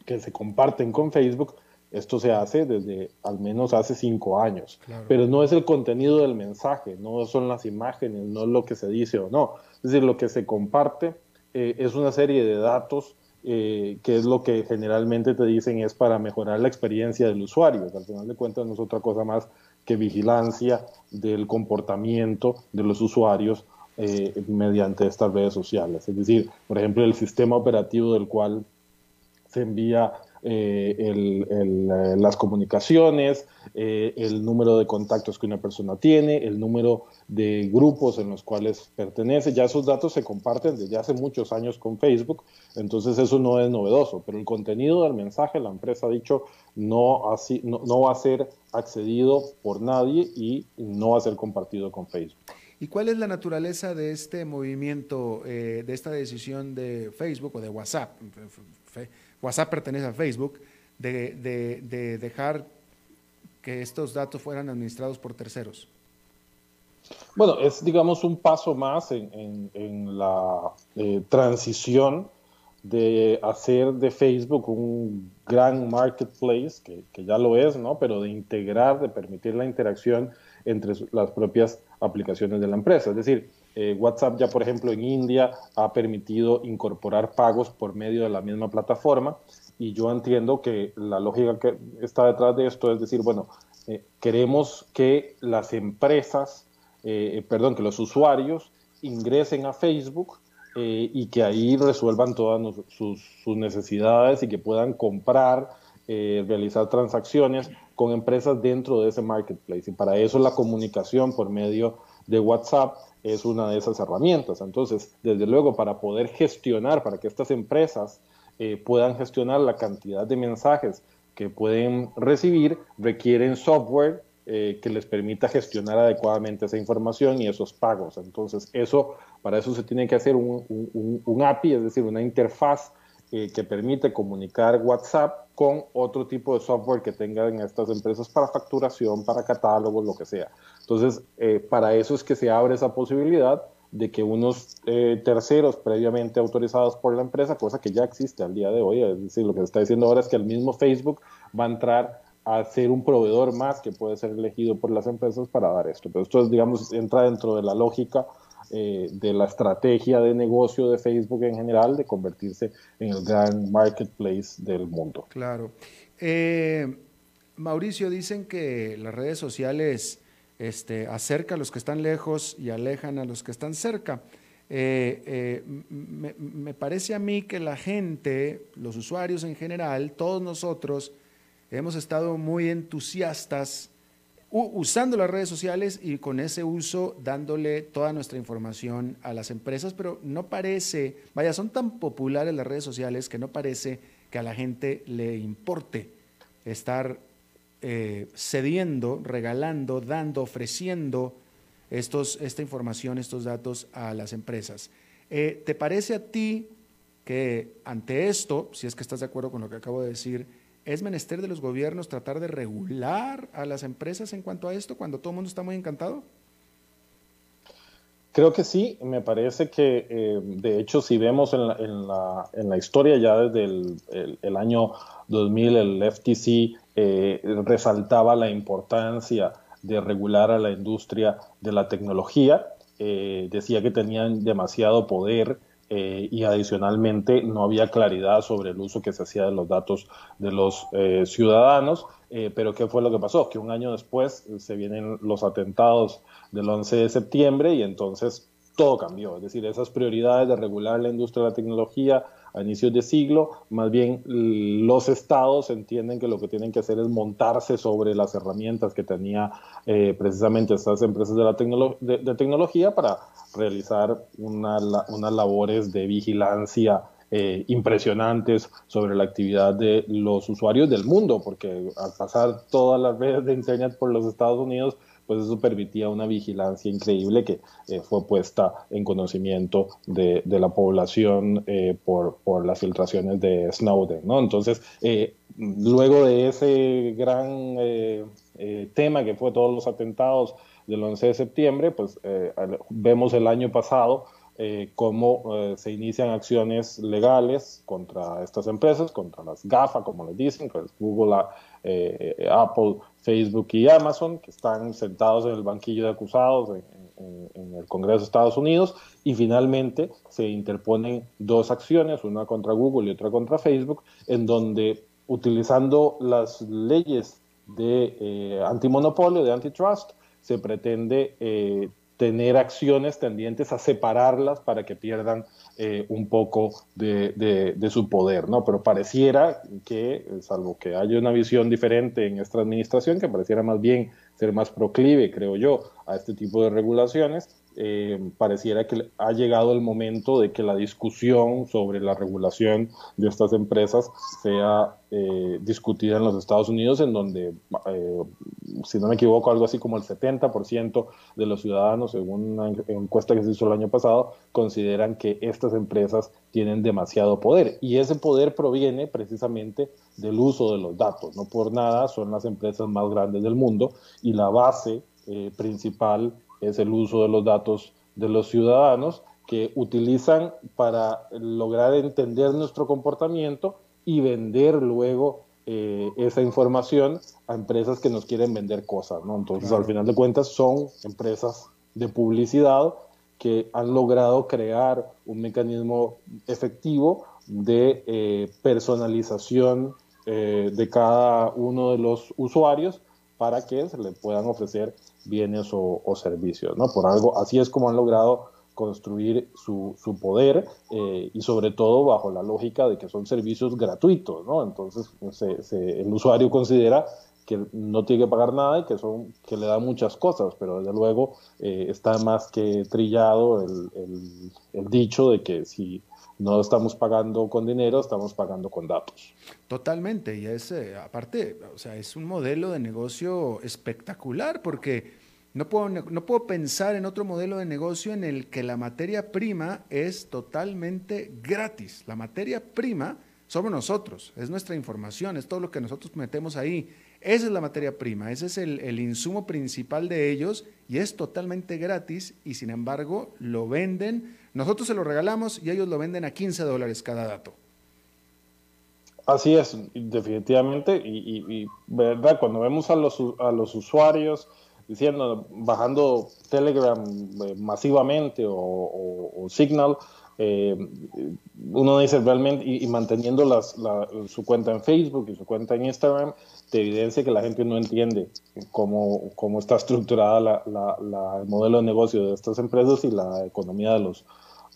que se comparten con Facebook, esto se hace desde al menos hace cinco años. Pero no es el contenido del mensaje, no son las imágenes, no es lo que se dice o no. Es decir, lo que se comparte eh, es una serie de datos eh, que es lo que generalmente te dicen es para mejorar la experiencia del usuario. Al final de cuentas no es otra cosa más que vigilancia del comportamiento de los usuarios eh, mediante estas redes sociales. Es decir, por ejemplo, el sistema operativo del cual se envía eh, eh, las comunicaciones, el número de contactos que una persona tiene, el número de grupos en los cuales pertenece. Ya esos datos se comparten desde hace muchos años con Facebook, entonces eso no es novedoso, pero el contenido del mensaje, la empresa ha dicho, no, así, no, va a ser accedido por nadie y no va a ser compartido con Facebook. ¿Y cuál es la naturaleza de este movimiento, eh, de esta decisión de Facebook o de WhatsApp? WhatsApp pertenece a Facebook, de, dejar que estos datos fueran administrados por terceros. Bueno, es digamos un paso más en, la eh, transición de hacer de Facebook un gran marketplace, que, ya lo es, ¿no? Pero de integrar, de permitir la interacción entre las propias aplicaciones de la empresa. Es decir, eh, WhatsApp ya, por ejemplo, en India ha permitido incorporar pagos por medio de la misma plataforma y yo entiendo que la lógica que está detrás de esto es decir, bueno, eh, queremos que las empresas, eh, perdón, que los usuarios ingresen a Facebook eh, y que ahí resuelvan todas sus, necesidades y que puedan comprar, eh, realizar transacciones con empresas dentro de ese marketplace. Y para eso la comunicación por medio de WhatsApp es una de esas herramientas. Entonces, desde luego, para poder gestionar, para que estas empresas eh, puedan gestionar la cantidad de mensajes que pueden recibir, requieren software que les permita gestionar adecuadamente esa información y esos pagos. Entonces, eso para eso se tiene que hacer un, API, es decir, una interfaz eh, que permite comunicar WhatsApp con otro tipo de software que tengan estas empresas para facturación, para catálogos, lo que sea. Entonces, eh, para eso es que se abre esa posibilidad de que unos eh, terceros previamente autorizados por la empresa, cosa que ya existe al día de hoy, es decir, lo que se está diciendo ahora es que el mismo Facebook va a entrar a ser un proveedor más que puede ser elegido por las empresas para dar esto. Pero esto, digamos, entra dentro de la lógica eh, de la estrategia de negocio de Facebook en general de convertirse en el gran marketplace del mundo. Claro. Eh, Mauricio, dicen que las redes sociales este, acercan a los que están lejos y alejan a los que están cerca. Eh, me, me, parece a mí que la gente, los usuarios en general, todos nosotros, hemos estado muy entusiastas usando las redes sociales y con ese uso dándole toda nuestra información a las empresas, pero no parece, vaya, son tan populares las redes sociales que no parece que a la gente le importe estar eh, cediendo, regalando, dando, ofreciendo estos, esta información, estos datos a las empresas. Eh, ¿Te parece a ti que ante esto, si es que estás de acuerdo con lo que acabo de decir, ¿Es menester de los gobiernos tratar de regular a las empresas en cuanto a esto cuando todo el mundo está muy encantado? Creo que sí, me parece que eh, de hecho si vemos en la, en la, historia ya desde el, año 2000 el FTC eh, resaltaba la importancia de regular a la industria de la tecnología, eh, decía que tenían demasiado poder eh, y adicionalmente no había claridad sobre el uso que se hacía de los datos de los eh, ciudadanos. Eh, pero ¿qué fue lo que pasó? Que un año después se vienen los atentados del 11 de septiembre y entonces todo cambió. Es decir, esas prioridades de regular la industria de la tecnología a inicios de siglo, más bien los estados entienden que lo que tienen que hacer es montarse sobre las herramientas que tenía precisamente estas empresas de, la tecnología para realizar una, unas labores de vigilancia eh, impresionantes sobre la actividad de los usuarios del mundo, porque al pasar todas las redes de Internet por los Estados Unidos, pues eso permitía una vigilancia increíble que eh, fue puesta en conocimiento de, la población eh, por, por, las filtraciones de Snowden. ¿no? Entonces, luego de ese gran tema que fue todos los atentados, del 11 de septiembre, pues eh, vemos el año pasado eh, cómo eh, se inician acciones legales contra estas empresas, contra las GAFA, como les dicen, pues Google, Apple, Facebook y Amazon, que están sentados en el banquillo de acusados en, en, el Congreso de Estados Unidos, y finalmente se interponen dos acciones, una contra Google y otra contra Facebook, en donde utilizando las leyes de antimonopolio, de antitrust, se pretende eh, tener acciones tendientes a separarlas para que pierdan eh, un poco de, su poder, ¿no? Pero pareciera que, salvo que haya una visión diferente en esta administración, que pareciera más bien ser más proclive, creo yo, a este tipo de regulaciones, eh, pareciera que ha llegado el momento de que la discusión sobre la regulación de estas empresas sea eh, discutida en los Estados Unidos, en donde, eh, si no me equivoco, algo así como el 70% de los ciudadanos, según una encuesta que se hizo el año pasado, consideran que estas empresas tienen demasiado poder. Y ese poder proviene precisamente del uso de los datos. No por nada son las empresas más grandes del mundo y la base principal es el uso de los datos de los ciudadanos que utilizan para lograr entender nuestro comportamiento y vender luego eh, esa información a empresas que nos quieren vender cosas, ¿no? Entonces, al final de cuentas, son empresas de publicidad que han logrado crear un mecanismo efectivo de eh, personalización eh, de cada uno de los usuarios para que se le puedan ofrecer bienes o, servicios, ¿no? Por algo, así es como han logrado construir su, su poder eh, y sobre todo bajo la lógica de que son servicios gratuitos, ¿no? Entonces el usuario considera que no tiene que pagar nada y que, son, que le da muchas cosas, pero desde luego eh, está más que trillado el, el dicho de que si no estamos pagando con dinero, estamos pagando con datos. Totalmente, y es, eh, aparte, o sea, es un modelo de negocio espectacular porque no puedo, no puedo pensar en otro modelo de negocio en el que la materia prima es totalmente gratis. La materia prima somos nosotros, es nuestra información, es todo lo que nosotros metemos ahí. Esa es la materia prima, ese es el, el, insumo principal de ellos y es totalmente gratis y sin embargo lo venden nosotros se lo regalamos y ellos lo venden a 15 dólares cada dato. Así es, definitivamente. Y, verdad, cuando vemos a los, a los usuarios diciendo, bajando Telegram eh, masivamente o, Signal, eh, uno dice realmente, y, manteniendo las, su cuenta en Facebook y su cuenta en Instagram, te evidencia que la gente no entiende cómo, cómo está estructurada la, el modelo de negocio de estas empresas y la economía de los,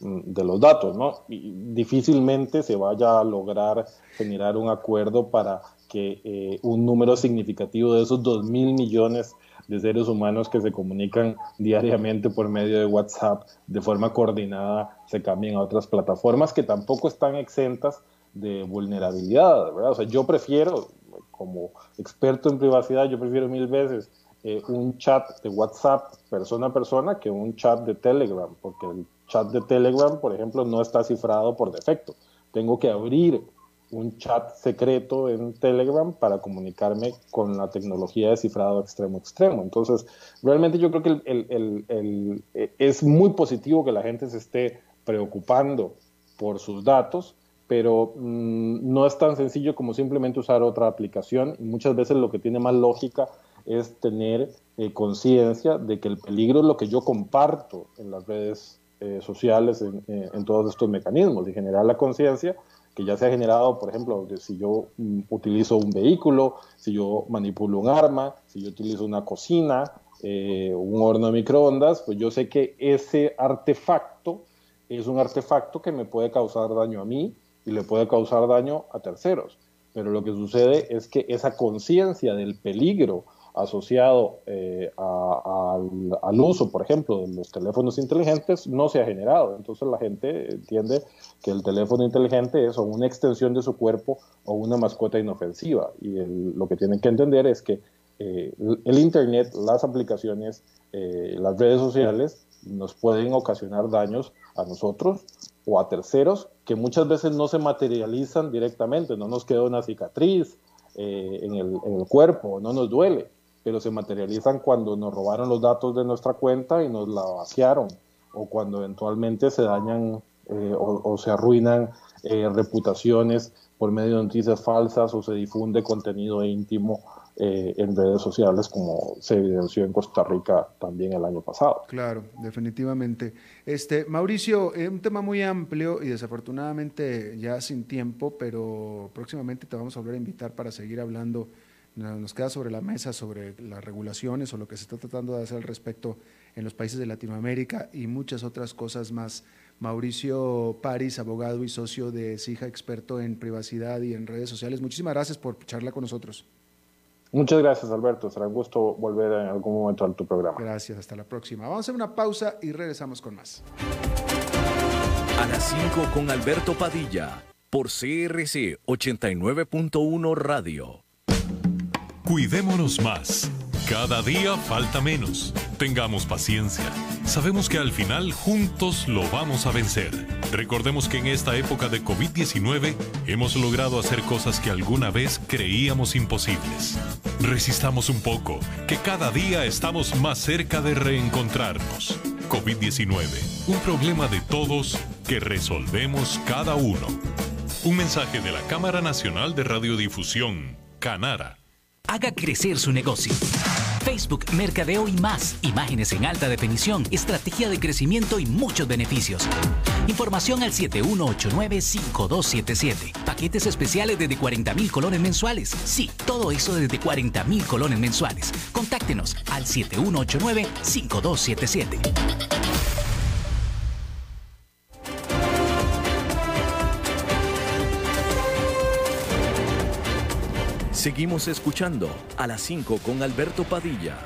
Mm, de los datos, ¿no? Y difícilmente se vaya a lograr generar un acuerdo para que eh, un número significativo de esos 2 mil millones de seres humanos que se comunican diariamente por medio de WhatsApp de forma coordinada se cambien a otras plataformas que tampoco están exentas de vulnerabilidad, ¿verdad? O sea, yo prefiero, como experto en privacidad, yo prefiero mil veces eh, un chat de WhatsApp persona a persona que un chat de Telegram, porque el chat de Telegram, por ejemplo, no está cifrado por defecto. Tengo que abrir un chat secreto en Telegram para comunicarme con la tecnología de cifrado extremo extremo. Entonces, realmente yo creo que el, eh, es muy positivo que la gente se esté preocupando por sus datos, pero mm, no es tan sencillo como simplemente usar otra aplicación. Muchas veces lo que tiene más lógica es tener eh, conciencia de que el peligro es lo que yo comparto en las redes eh, sociales eh, en, todos estos mecanismos y generar la conciencia que ya se ha generado, por ejemplo, si yo mm, utilizo un vehículo, si yo manipulo un arma, si yo utilizo una cocina, eh, un horno de microondas, pues yo sé que ese artefacto es un artefacto que me puede causar daño a mí y le puede causar daño a terceros. Pero lo que sucede es que esa conciencia del peligro asociado eh, al, uso, por ejemplo, de los teléfonos inteligentes no se ha generado. Entonces la gente entiende que el teléfono inteligente es una extensión de su cuerpo o una mascota inofensiva. Y lo que tienen que entender es que eh, el Internet, las aplicaciones, eh, las redes sociales nos pueden ocasionar daños a nosotros o a terceros que muchas veces no se materializan directamente, no nos queda una cicatriz en el, en el cuerpo, no nos duele, pero se materializan cuando nos robaron los datos de nuestra cuenta y nos la vaciaron, o cuando eventualmente se dañan eh, o, se arruinan eh, reputaciones por medio de noticias falsas o se difunde contenido íntimo eh, en redes sociales como se evidenció en Costa Rica también el año pasado. Claro, definitivamente. Este, Mauricio, un tema muy amplio y desafortunadamente ya sin tiempo, pero próximamente te vamos a volver a invitar para seguir hablando nos queda sobre la mesa sobre las regulaciones o lo que se está tratando de hacer al respecto en los países de Latinoamérica y muchas otras cosas más. Mauricio París, abogado y socio de SIJA, experto en privacidad y en redes sociales. Muchísimas gracias por charlar con nosotros. Muchas gracias, Alberto. Será un gusto volver en algún momento a tu programa. Gracias, hasta la próxima. Vamos a hacer una pausa y regresamos con más. A las 5 con Alberto Padilla, por CRC 89.1 Radio. Cuidémonos más. Cada día falta menos. Tengamos paciencia. Sabemos que al final juntos lo vamos a vencer. Recordemos que en esta época de COVID-19 hemos logrado hacer cosas que alguna vez creíamos imposibles. Resistamos un poco, que cada día estamos más cerca de reencontrarnos. COVID-19, un problema de todos que resolvemos cada uno. Un mensaje de la Cámara Nacional de Radiodifusión, Canara. Haga crecer su negocio. Facebook, Mercadeo y más. Imágenes en alta definición, estrategia de crecimiento y muchos beneficios. Información al 7189-5277. Paquetes especiales desde 40 mil colones mensuales. Sí, todo eso desde 40 mil colones mensuales. Contáctenos al 7189-5277. Seguimos escuchando a las 5 con Alberto Padilla.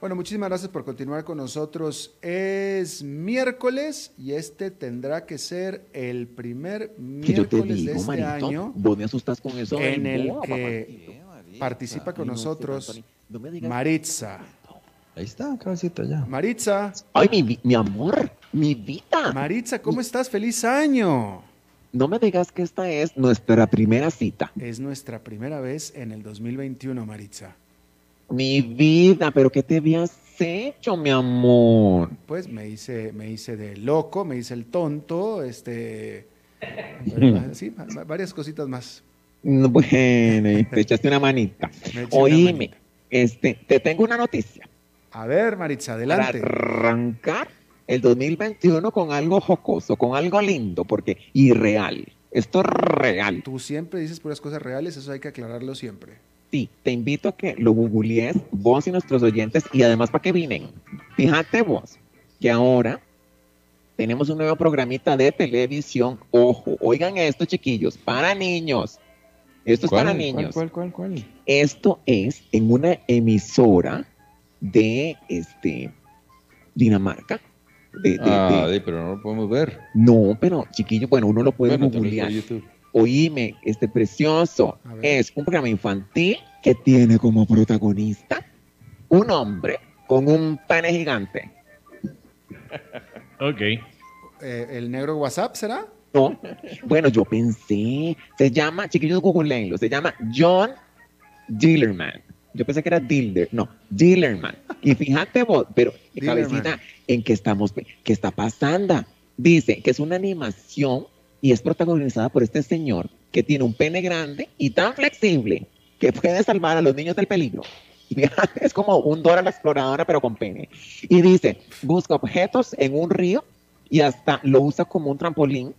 Bueno, muchísimas gracias por continuar con nosotros. Es miércoles y este tendrá que ser el primer miércoles de este año. Vos me asustas con eso. En el que participa con nosotros Maritza. Ahí está, cabecita ya. Maritza. Ay, mi, mi amor, mi vida. Maritza, ¿cómo estás? ¡Feliz año! No me digas que esta es nuestra primera cita. Es nuestra primera vez en el 2021, Maritza. Mi vida, pero ¿qué te habías hecho, mi amor? Pues me hice, me hice de loco, me hice el tonto, este, (laughs) sí, varias cositas más. Bueno, te echaste una manita. (laughs) Oíme, este, te tengo una noticia. A ver, Maritza, adelante. Para arrancar el 2021 con algo jocoso, con algo lindo, porque irreal. Esto es real. Tú siempre dices puras cosas reales, eso hay que aclararlo siempre sí, te invito a que lo googlees vos y nuestros oyentes y además para que vienen. Fíjate vos que ahora tenemos un nuevo programita de televisión. Ojo, oigan esto, chiquillos, para niños. Esto es para niños. ¿Cuál, cuál, cuál, Esto es en una emisora de este Dinamarca. ah, pero no lo podemos ver. No, pero chiquillos, bueno, uno lo puede googlear oíme, este precioso, es un programa infantil que tiene como protagonista un hombre con un pene gigante. Ok. Eh, ¿El negro WhatsApp será? No. Bueno, yo pensé. Se llama, chiquillos, googleenlo. Se llama John Dillerman. Yo pensé que era Dilder. No, Dillerman. Y fíjate vos, pero (laughs) cabecita, ¿en qué estamos? ¿Qué está pasando? Dice que es una animación y es protagonizada por este señor que tiene un pene grande y tan flexible que puede salvar a los niños del peligro. (laughs) Es como un Dora la exploradora, pero con pene. Y dice, busca objetos en un río y hasta lo usa como un trampolín.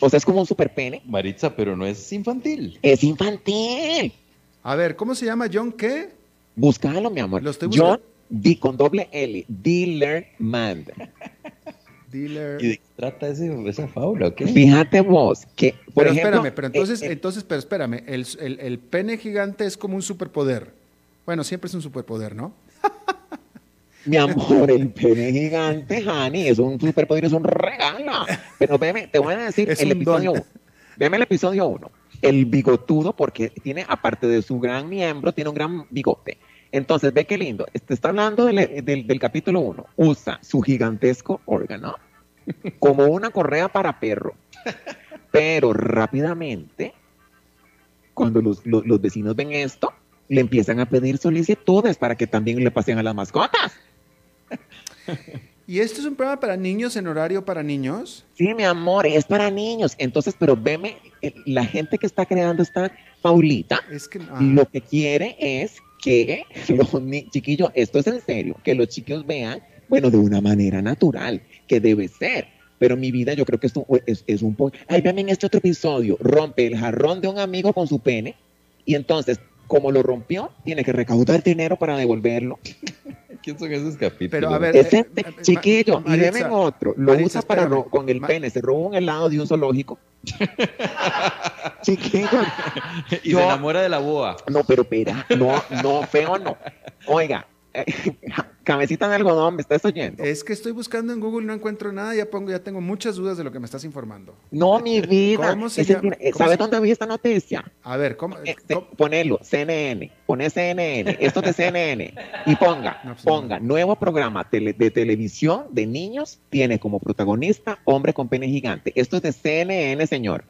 O sea, es como un super pene. Maritza, pero no es infantil. Es infantil. A ver, ¿cómo se llama John qué? Búscalo, mi amor. John D con doble L, Dealer Man. (laughs) Dealer. ¿Y de qué trata ese, esa fábula? ¿qué? Fíjate vos que. Por pero espérame, pero entonces, eh, eh, entonces, pero espérame, el, el, el, pene gigante es como un superpoder. Bueno, siempre es un superpoder, ¿no? (laughs) Mi amor, el pene gigante, Hani, es un superpoder, es un regalo. Pero veme, te voy a decir (laughs) el episodio 1. Veme el episodio 1. El bigotudo, porque tiene, aparte de su gran miembro, tiene un gran bigote. Entonces, ve qué lindo. Te está hablando del, del, capítulo 1. Usa su gigantesco órgano (laughs) como una correa para perro. Pero rápidamente, cuando los, los, vecinos ven esto, le empiezan a pedir solicitudes para que también le pasen a las mascotas. ¿Y esto es un programa para niños en horario para niños? Sí, mi amor, es para niños. Entonces, pero veme, eh, la gente que está creando esta Paulita, es que, ah. lo que quiere es que los chiquillos, esto es en serio, que los chicos vean, bueno, de una manera natural, que debe ser. Pero mi vida, yo creo que esto es, es un poco. Ay, vean en este otro episodio, rompe el jarrón de un amigo con su pene y entonces, como lo rompió, tiene que recaudar dinero para devolverlo. (laughs) ¿Quién son esos capítulos? Pero a ver, eh, eh, chiquillo, y deben otro. Lo usa para con el pene, se roba un helado de un zoológico. (laughs) chiquillo. Y se enamora de la boa. No, pero espera, no, no, feo no. Oiga, (laughs) cabecita de algodón, ¿me estás oyendo? Es que estoy buscando en Google, no encuentro nada, ya pongo, ya tengo muchas dudas de lo que me estás informando. No, mi (laughs) vida. ¿Cómo se ¿Sabes dónde vi esta noticia? A ver, ¿cómo? Este, ponelo, CNN, pone CNN, esto de CNN, y ponga, pues, ponga, nuevo programa de televisión de niños, tiene como protagonista hombre con pene gigante. Esto es de CNN, señor,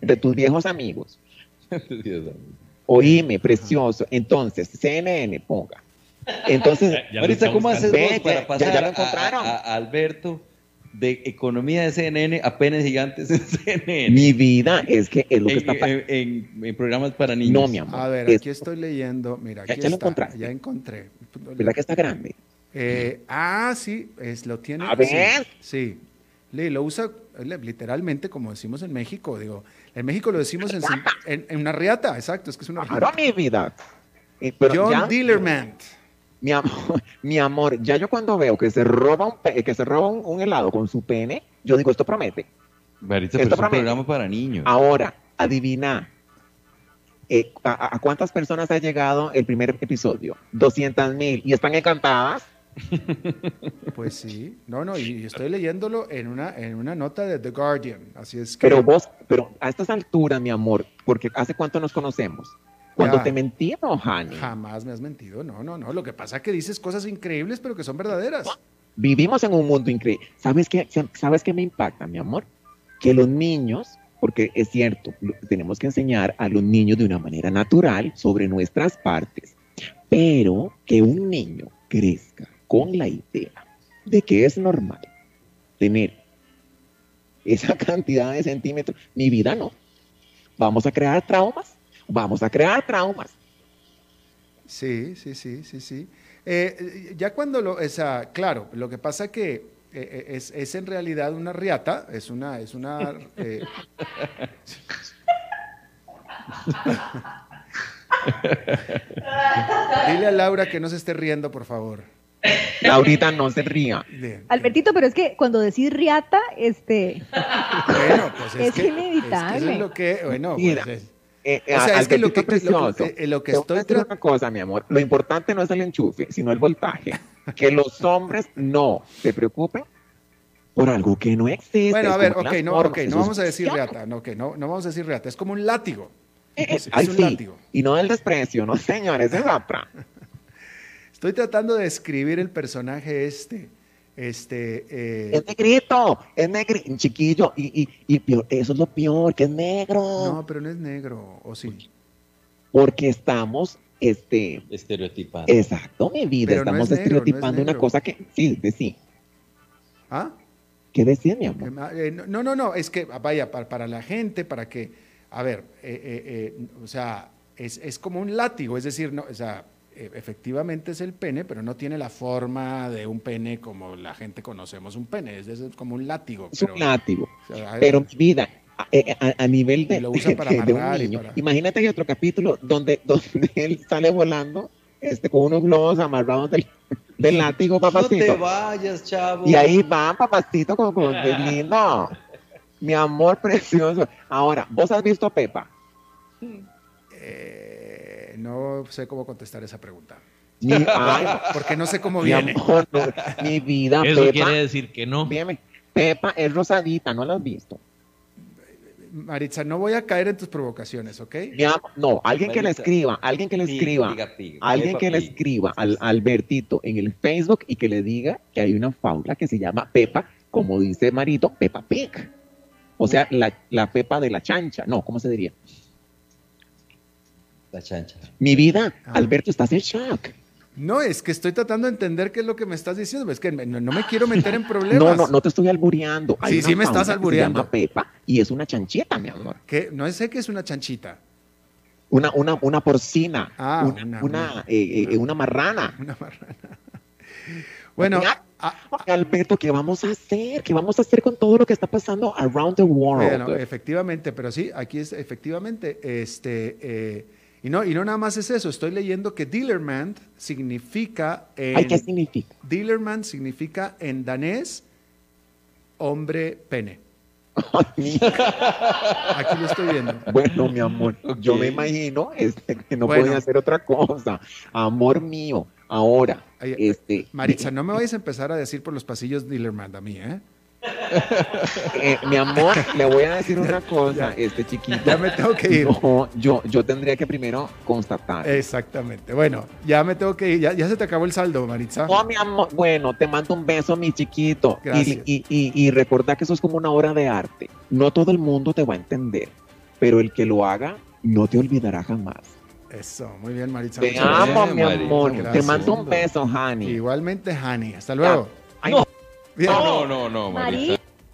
de tus viejos amigos. (laughs) Oíme, precioso. Entonces, CNN, ponga entonces, ahorita, ¿cómo haces vos para pasar a, Alberto de economía de CNN a penes gigantes en CNN? Mi vida es que es lo que está en, en, programas para niños. No, mi amor. A ver, aquí estoy leyendo. Mira, aquí ya, está, ya encontré. ¿Verdad que está grande? Eh, ah, sí, es, lo tiene. A ver. Sí, sí. lo usa literalmente como decimos en México. Digo, en México lo decimos en, en, una riata, exacto, es que es una riata. mi vida. John Dillerman. Mi amor, (laughs) mi amor, ya yo cuando veo que se roba un, que se roba un, helado con su pene, yo digo, esto promete. Esto pero es un programa para niños. Ahora, adivina, eh, a, cuántas personas ha llegado el primer episodio? 200 mil. ¿Y están encantadas? (laughs) Pues sí, no, no, y estoy leyéndolo en una, en una nota de The Guardian, así es que... Pero vos, pero a estas alturas, mi amor, porque ¿hace cuánto nos conocemos? Cuando te mentí, no, Hani. Jamás me has mentido, no, no, no. Lo que pasa es que dices cosas increíbles, pero que son verdaderas. Vivimos en un mundo increíble. ¿Sabes qué, ¿Sabes qué me impacta, mi amor? Que los niños, porque es cierto, tenemos que enseñar a los niños de una manera natural sobre nuestras partes, pero que un niño crezca con la idea de que es normal tener esa (laughs) cantidad de centímetros, mi vida no. Vamos a crear traumas vamos a crear traumas. Sí, sí, sí, sí, sí. Eh, ya cuando lo, o sea, claro, lo que pasa que eh, eh, es, es, en realidad una riata, es una, es una. (laughs) Dile a Laura que no se esté riendo, por favor. Laurita, no se ría. Albertito, pero es que cuando decís riata, este. Bueno, pues es, que, inevitable. Es, lo que, bueno, pues eh, o sea, es que lo que, eh, lo, que estoy decir una cosa, mi amor, lo importante no es el enchufe, sino el voltaje. (laughs) que los hombres no se preocupen por algo que no existe. Bueno, a ver, ok, no, okay, no vamos a decir reata, no, okay, no, no vamos a decir reata, es como un látigo. Eh, es, un látigo. Y no del desprecio, no señores, es otra. (laughs) Estoy tratando de describir el personaje este. Este, eh, Es negrito, es negro, chiquillo, y, y, eso es lo peor, que es negro. No, pero no es negro, ¿o sí? Porque estamos este, estereotipando. Exacto, mi vida, estamos estereotipando una cosa que, sí, de sí. ¿Ah? ¿Qué decía, mi amor? Eh, no, no, no, es que, vaya, para, para la gente, para que, a ver, eh, o sea, es, es, como un látigo, es decir, no, o sea, efectivamente es el pene, pero no tiene la forma de un pene como la gente conocemos un pene, es, como un látigo. Es un látigo. pero mi vida, a, nivel de, lo usa (laughs) para de un niño. Imagínate que hay otro capítulo donde, (laughs) donde él sale volando este, con unos globos amarrados del, del látigo, papacito. No te vayas, chavo. Y ahí va, papacito, como, como lindo. Mi amor precioso. Ahora, ¿vos has visto a Pepa? No sé cómo contestar esa pregunta. (laughs) porque no sé cómo viene. Mi, vida, Eso quiere decir que no. Pepa es rosadita, ¿no la has visto? Maritza, no voy a caer en tus provocaciones, ¿ok? no, alguien que le escriba, alguien que le escriba, alguien que le escriba al Albertito en el Facebook y que le diga que hay una faula que se llama Pepa, como dice Marito, Pepa Pig. O sea, la, la Pepa de la chancha, no, ¿cómo se diría? La chancha. Mi vida, ah. Alberto, estás en shock. No, es que estoy tratando de entender qué es lo que me estás diciendo. Es que no, me quiero meter en problemas. No, no, no te estoy albureando. sí, sí me estás albureando. Se llama Pepa y es una chanchita, mi amor. ¿Qué? No sé qué es una chanchita. Una, una, una porcina. Ah, una, una, eh, eh, una, marrana. Una marrana. (laughs) Bueno, Alberto, ¿qué vamos a hacer? ¿Qué vamos a hacer con todo lo que está pasando around the world? Bueno, efectivamente, pero sí, aquí es efectivamente, este, eh, y no, y no nada más es eso, estoy leyendo que Dealerman significa en... ¿Qué significa? Dealerman significa en danés hombre pene. Aquí lo estoy viendo. Bueno, mi amor, yo me imagino este, que no pueden hacer otra cosa. Amor mío, ahora, este... Maritza, no me vayas a empezar a decir por los pasillos Dealerman a mí, ¿eh? Eh, mi amor, le voy a decir una (laughs) cosa, este chiquito. Ya me tengo que ir. yo, yo tendría que primero constatar. Exactamente. Bueno, ya me tengo que ir. Ya, se te acabó el saldo, Maritza. Oh, mi amor. Bueno, te mando un beso, mi chiquito. Y, y, y, recuerda que eso es como una obra de arte. No todo el mundo te va a entender, pero el que lo haga no te olvidará jamás. Eso, muy bien, Maritza. Te amo, mi amor. Te mando un beso, Hani. Igualmente, Hani. Hasta luego. No, no, no,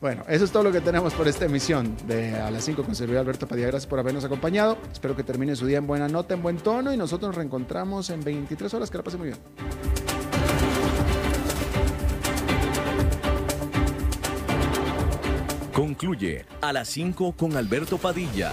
Bueno, eso es todo lo que tenemos por esta emisión de A las 5 con servidor Alberto Padilla. Gracias por habernos acompañado. Espero que termine su día en buena nota, en buen tono y nosotros nos reencontramos en 23 horas. Que la pase muy bien. Concluye A las 5 con Alberto Padilla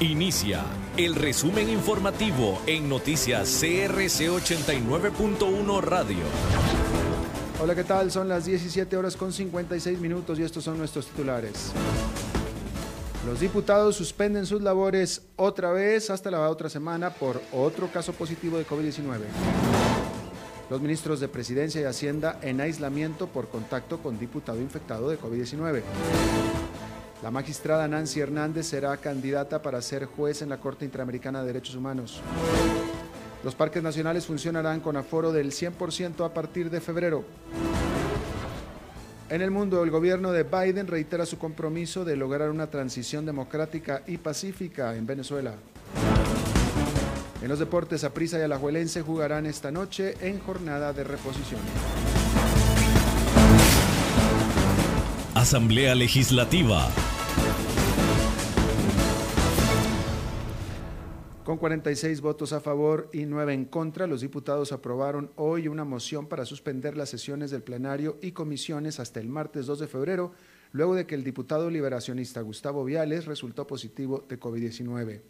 Inicia el resumen informativo en noticias CRC 89.1 Radio. Hola, ¿qué tal? Son las 17 horas con 56 minutos y estos son nuestros titulares. Los diputados suspenden sus labores otra vez hasta la otra semana por otro caso positivo de COVID-19. Los ministros de Presidencia y Hacienda en aislamiento por contacto con diputado infectado de COVID-19. La magistrada Nancy Hernández será candidata para ser juez en la Corte Interamericana de Derechos Humanos. Los parques nacionales funcionarán con aforo del 100% a partir de febrero. En el mundo, el gobierno de Biden reitera su compromiso de lograr una transición democrática y pacífica en Venezuela. En los deportes, Aprisa y Alajuelense jugarán esta noche en jornada de reposición. Asamblea Legislativa. Con 46 votos a favor y 9 en contra, los diputados aprobaron hoy una moción para suspender las sesiones del plenario y comisiones hasta el martes 2 de febrero, luego de que el diputado liberacionista Gustavo Viales resultó positivo de COVID-19.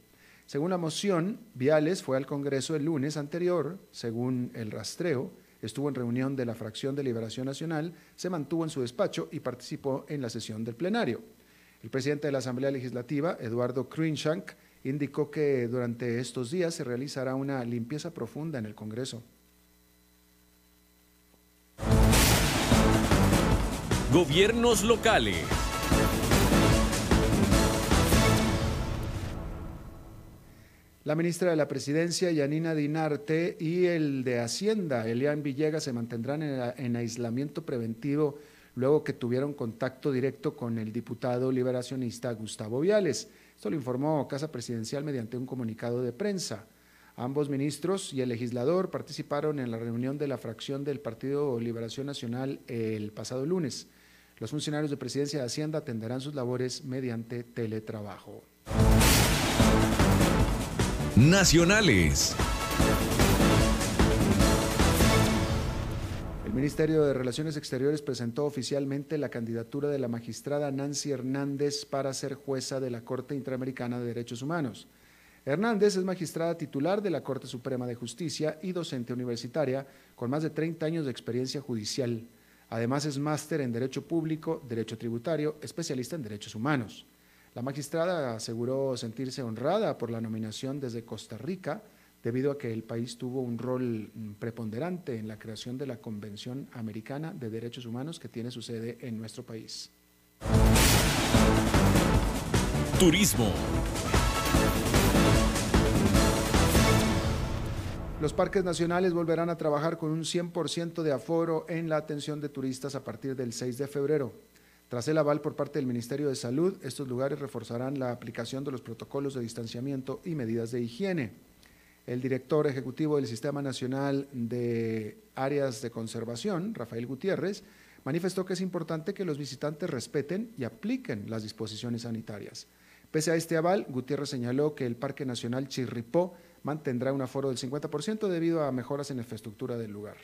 Según la moción, Viales fue al Congreso el lunes anterior, según el rastreo, estuvo en reunión de la fracción de Liberación Nacional, se mantuvo en su despacho y participó en la sesión del plenario. El presidente de la Asamblea Legislativa, Eduardo Cruikshank, indicó que durante estos días se realizará una limpieza profunda en el Congreso. Gobiernos locales. La ministra de la Presidencia, Yanina Dinarte, y el de Hacienda, Elian Villegas, se mantendrán en, aislamiento preventivo luego que tuvieron contacto directo con el diputado liberacionista Gustavo Viales. Esto lo informó Casa Presidencial mediante un comunicado de prensa. Ambos ministros y el legislador participaron en la reunión de la fracción del Partido Liberación Nacional el pasado lunes. Los funcionarios de Presidencia de Hacienda atenderán sus labores mediante teletrabajo nacionales. Ministerio de Relaciones Exteriores presentó oficialmente la candidatura de la magistrada Nancy Hernández para ser jueza de la Corte Interamericana de Derechos Humanos. Hernández es magistrada titular de la Corte Suprema de Justicia y docente universitaria con más de 30 años de experiencia judicial. Además es máster en Derecho Público, Derecho Tributario, especialista en Derechos Humanos. La magistrada aseguró sentirse honrada por la nominación desde Costa Rica, debido a que el país tuvo un rol mm, preponderante en la creación de la Convención Americana de Derechos Humanos que tiene su sede en nuestro país. Turismo. Los parques nacionales volverán a trabajar con un 100% de aforo en la atención de turistas a partir del 6 de febrero. Tras el aval por parte del Ministerio de Salud, estos lugares reforzarán la aplicación de los protocolos de distanciamiento y medidas de higiene. El director ejecutivo del Sistema Nacional de Áreas de Conservación, Rafael Gutiérrez, manifestó que es importante que los visitantes respeten y apliquen las disposiciones sanitarias. Pese a este aval, Gutiérrez señaló que el Parque Nacional Chirripó mantendrá un aforo del 50% debido a mejoras en la infraestructura del lugar.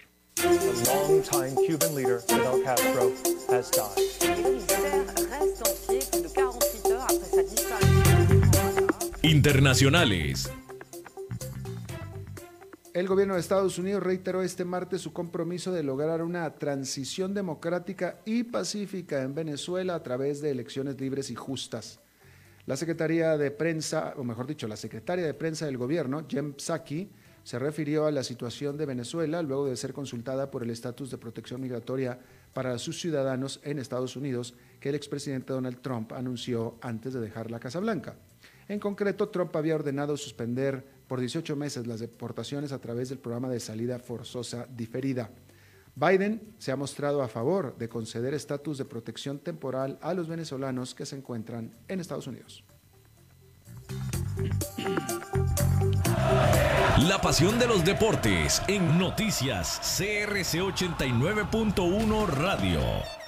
Internacionales. El gobierno de Estados Unidos reiteró este martes su compromiso de lograr una transición democrática y pacífica en Venezuela a través de elecciones libres y justas. La Secretaría de Prensa, o mejor dicho, la Secretaria de Prensa del gobierno, Jem Psaki, se refirió a la situación de Venezuela luego de ser consultada por el estatus de protección migratoria para sus ciudadanos en Estados Unidos que el expresidente Donald Trump anunció antes de dejar la Casa Blanca. En concreto, Trump había ordenado suspender por 18 meses las deportaciones a través del programa de salida forzosa diferida. Biden se ha mostrado a favor de conceder estatus de protección temporal a los venezolanos que se encuentran en Estados Unidos. La pasión de los deportes en noticias CRC 89.1 Radio.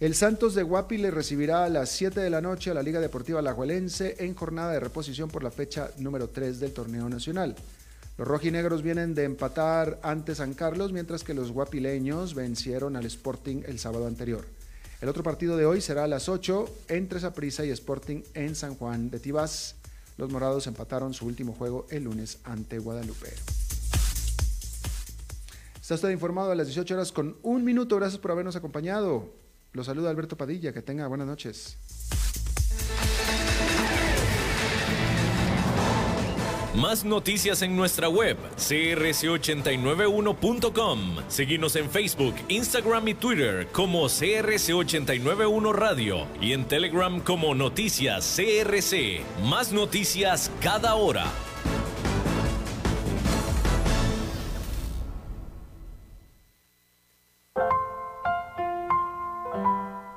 El Santos de Guapi le recibirá a las 7 de la noche a la Liga Deportiva Alajuelense en jornada de reposición por la fecha número 3 del torneo nacional. Los rojinegros vienen de empatar ante San Carlos, mientras que los guapileños vencieron al Sporting el sábado anterior. El otro partido de hoy será a las 8 entre Saprissa y Sporting en San Juan de Tibás. Los morados empataron su último juego el lunes ante Guadalupe. Está usted informado a las 18 horas con un minuto. Gracias por habernos acompañado. Los saluda Alberto Padilla. Que tenga buenas noches. Más noticias en nuestra web, crc891.com. Seguimos en Facebook, Instagram y Twitter como CRC891 Radio y en Telegram como Noticias CRC. Más noticias cada hora.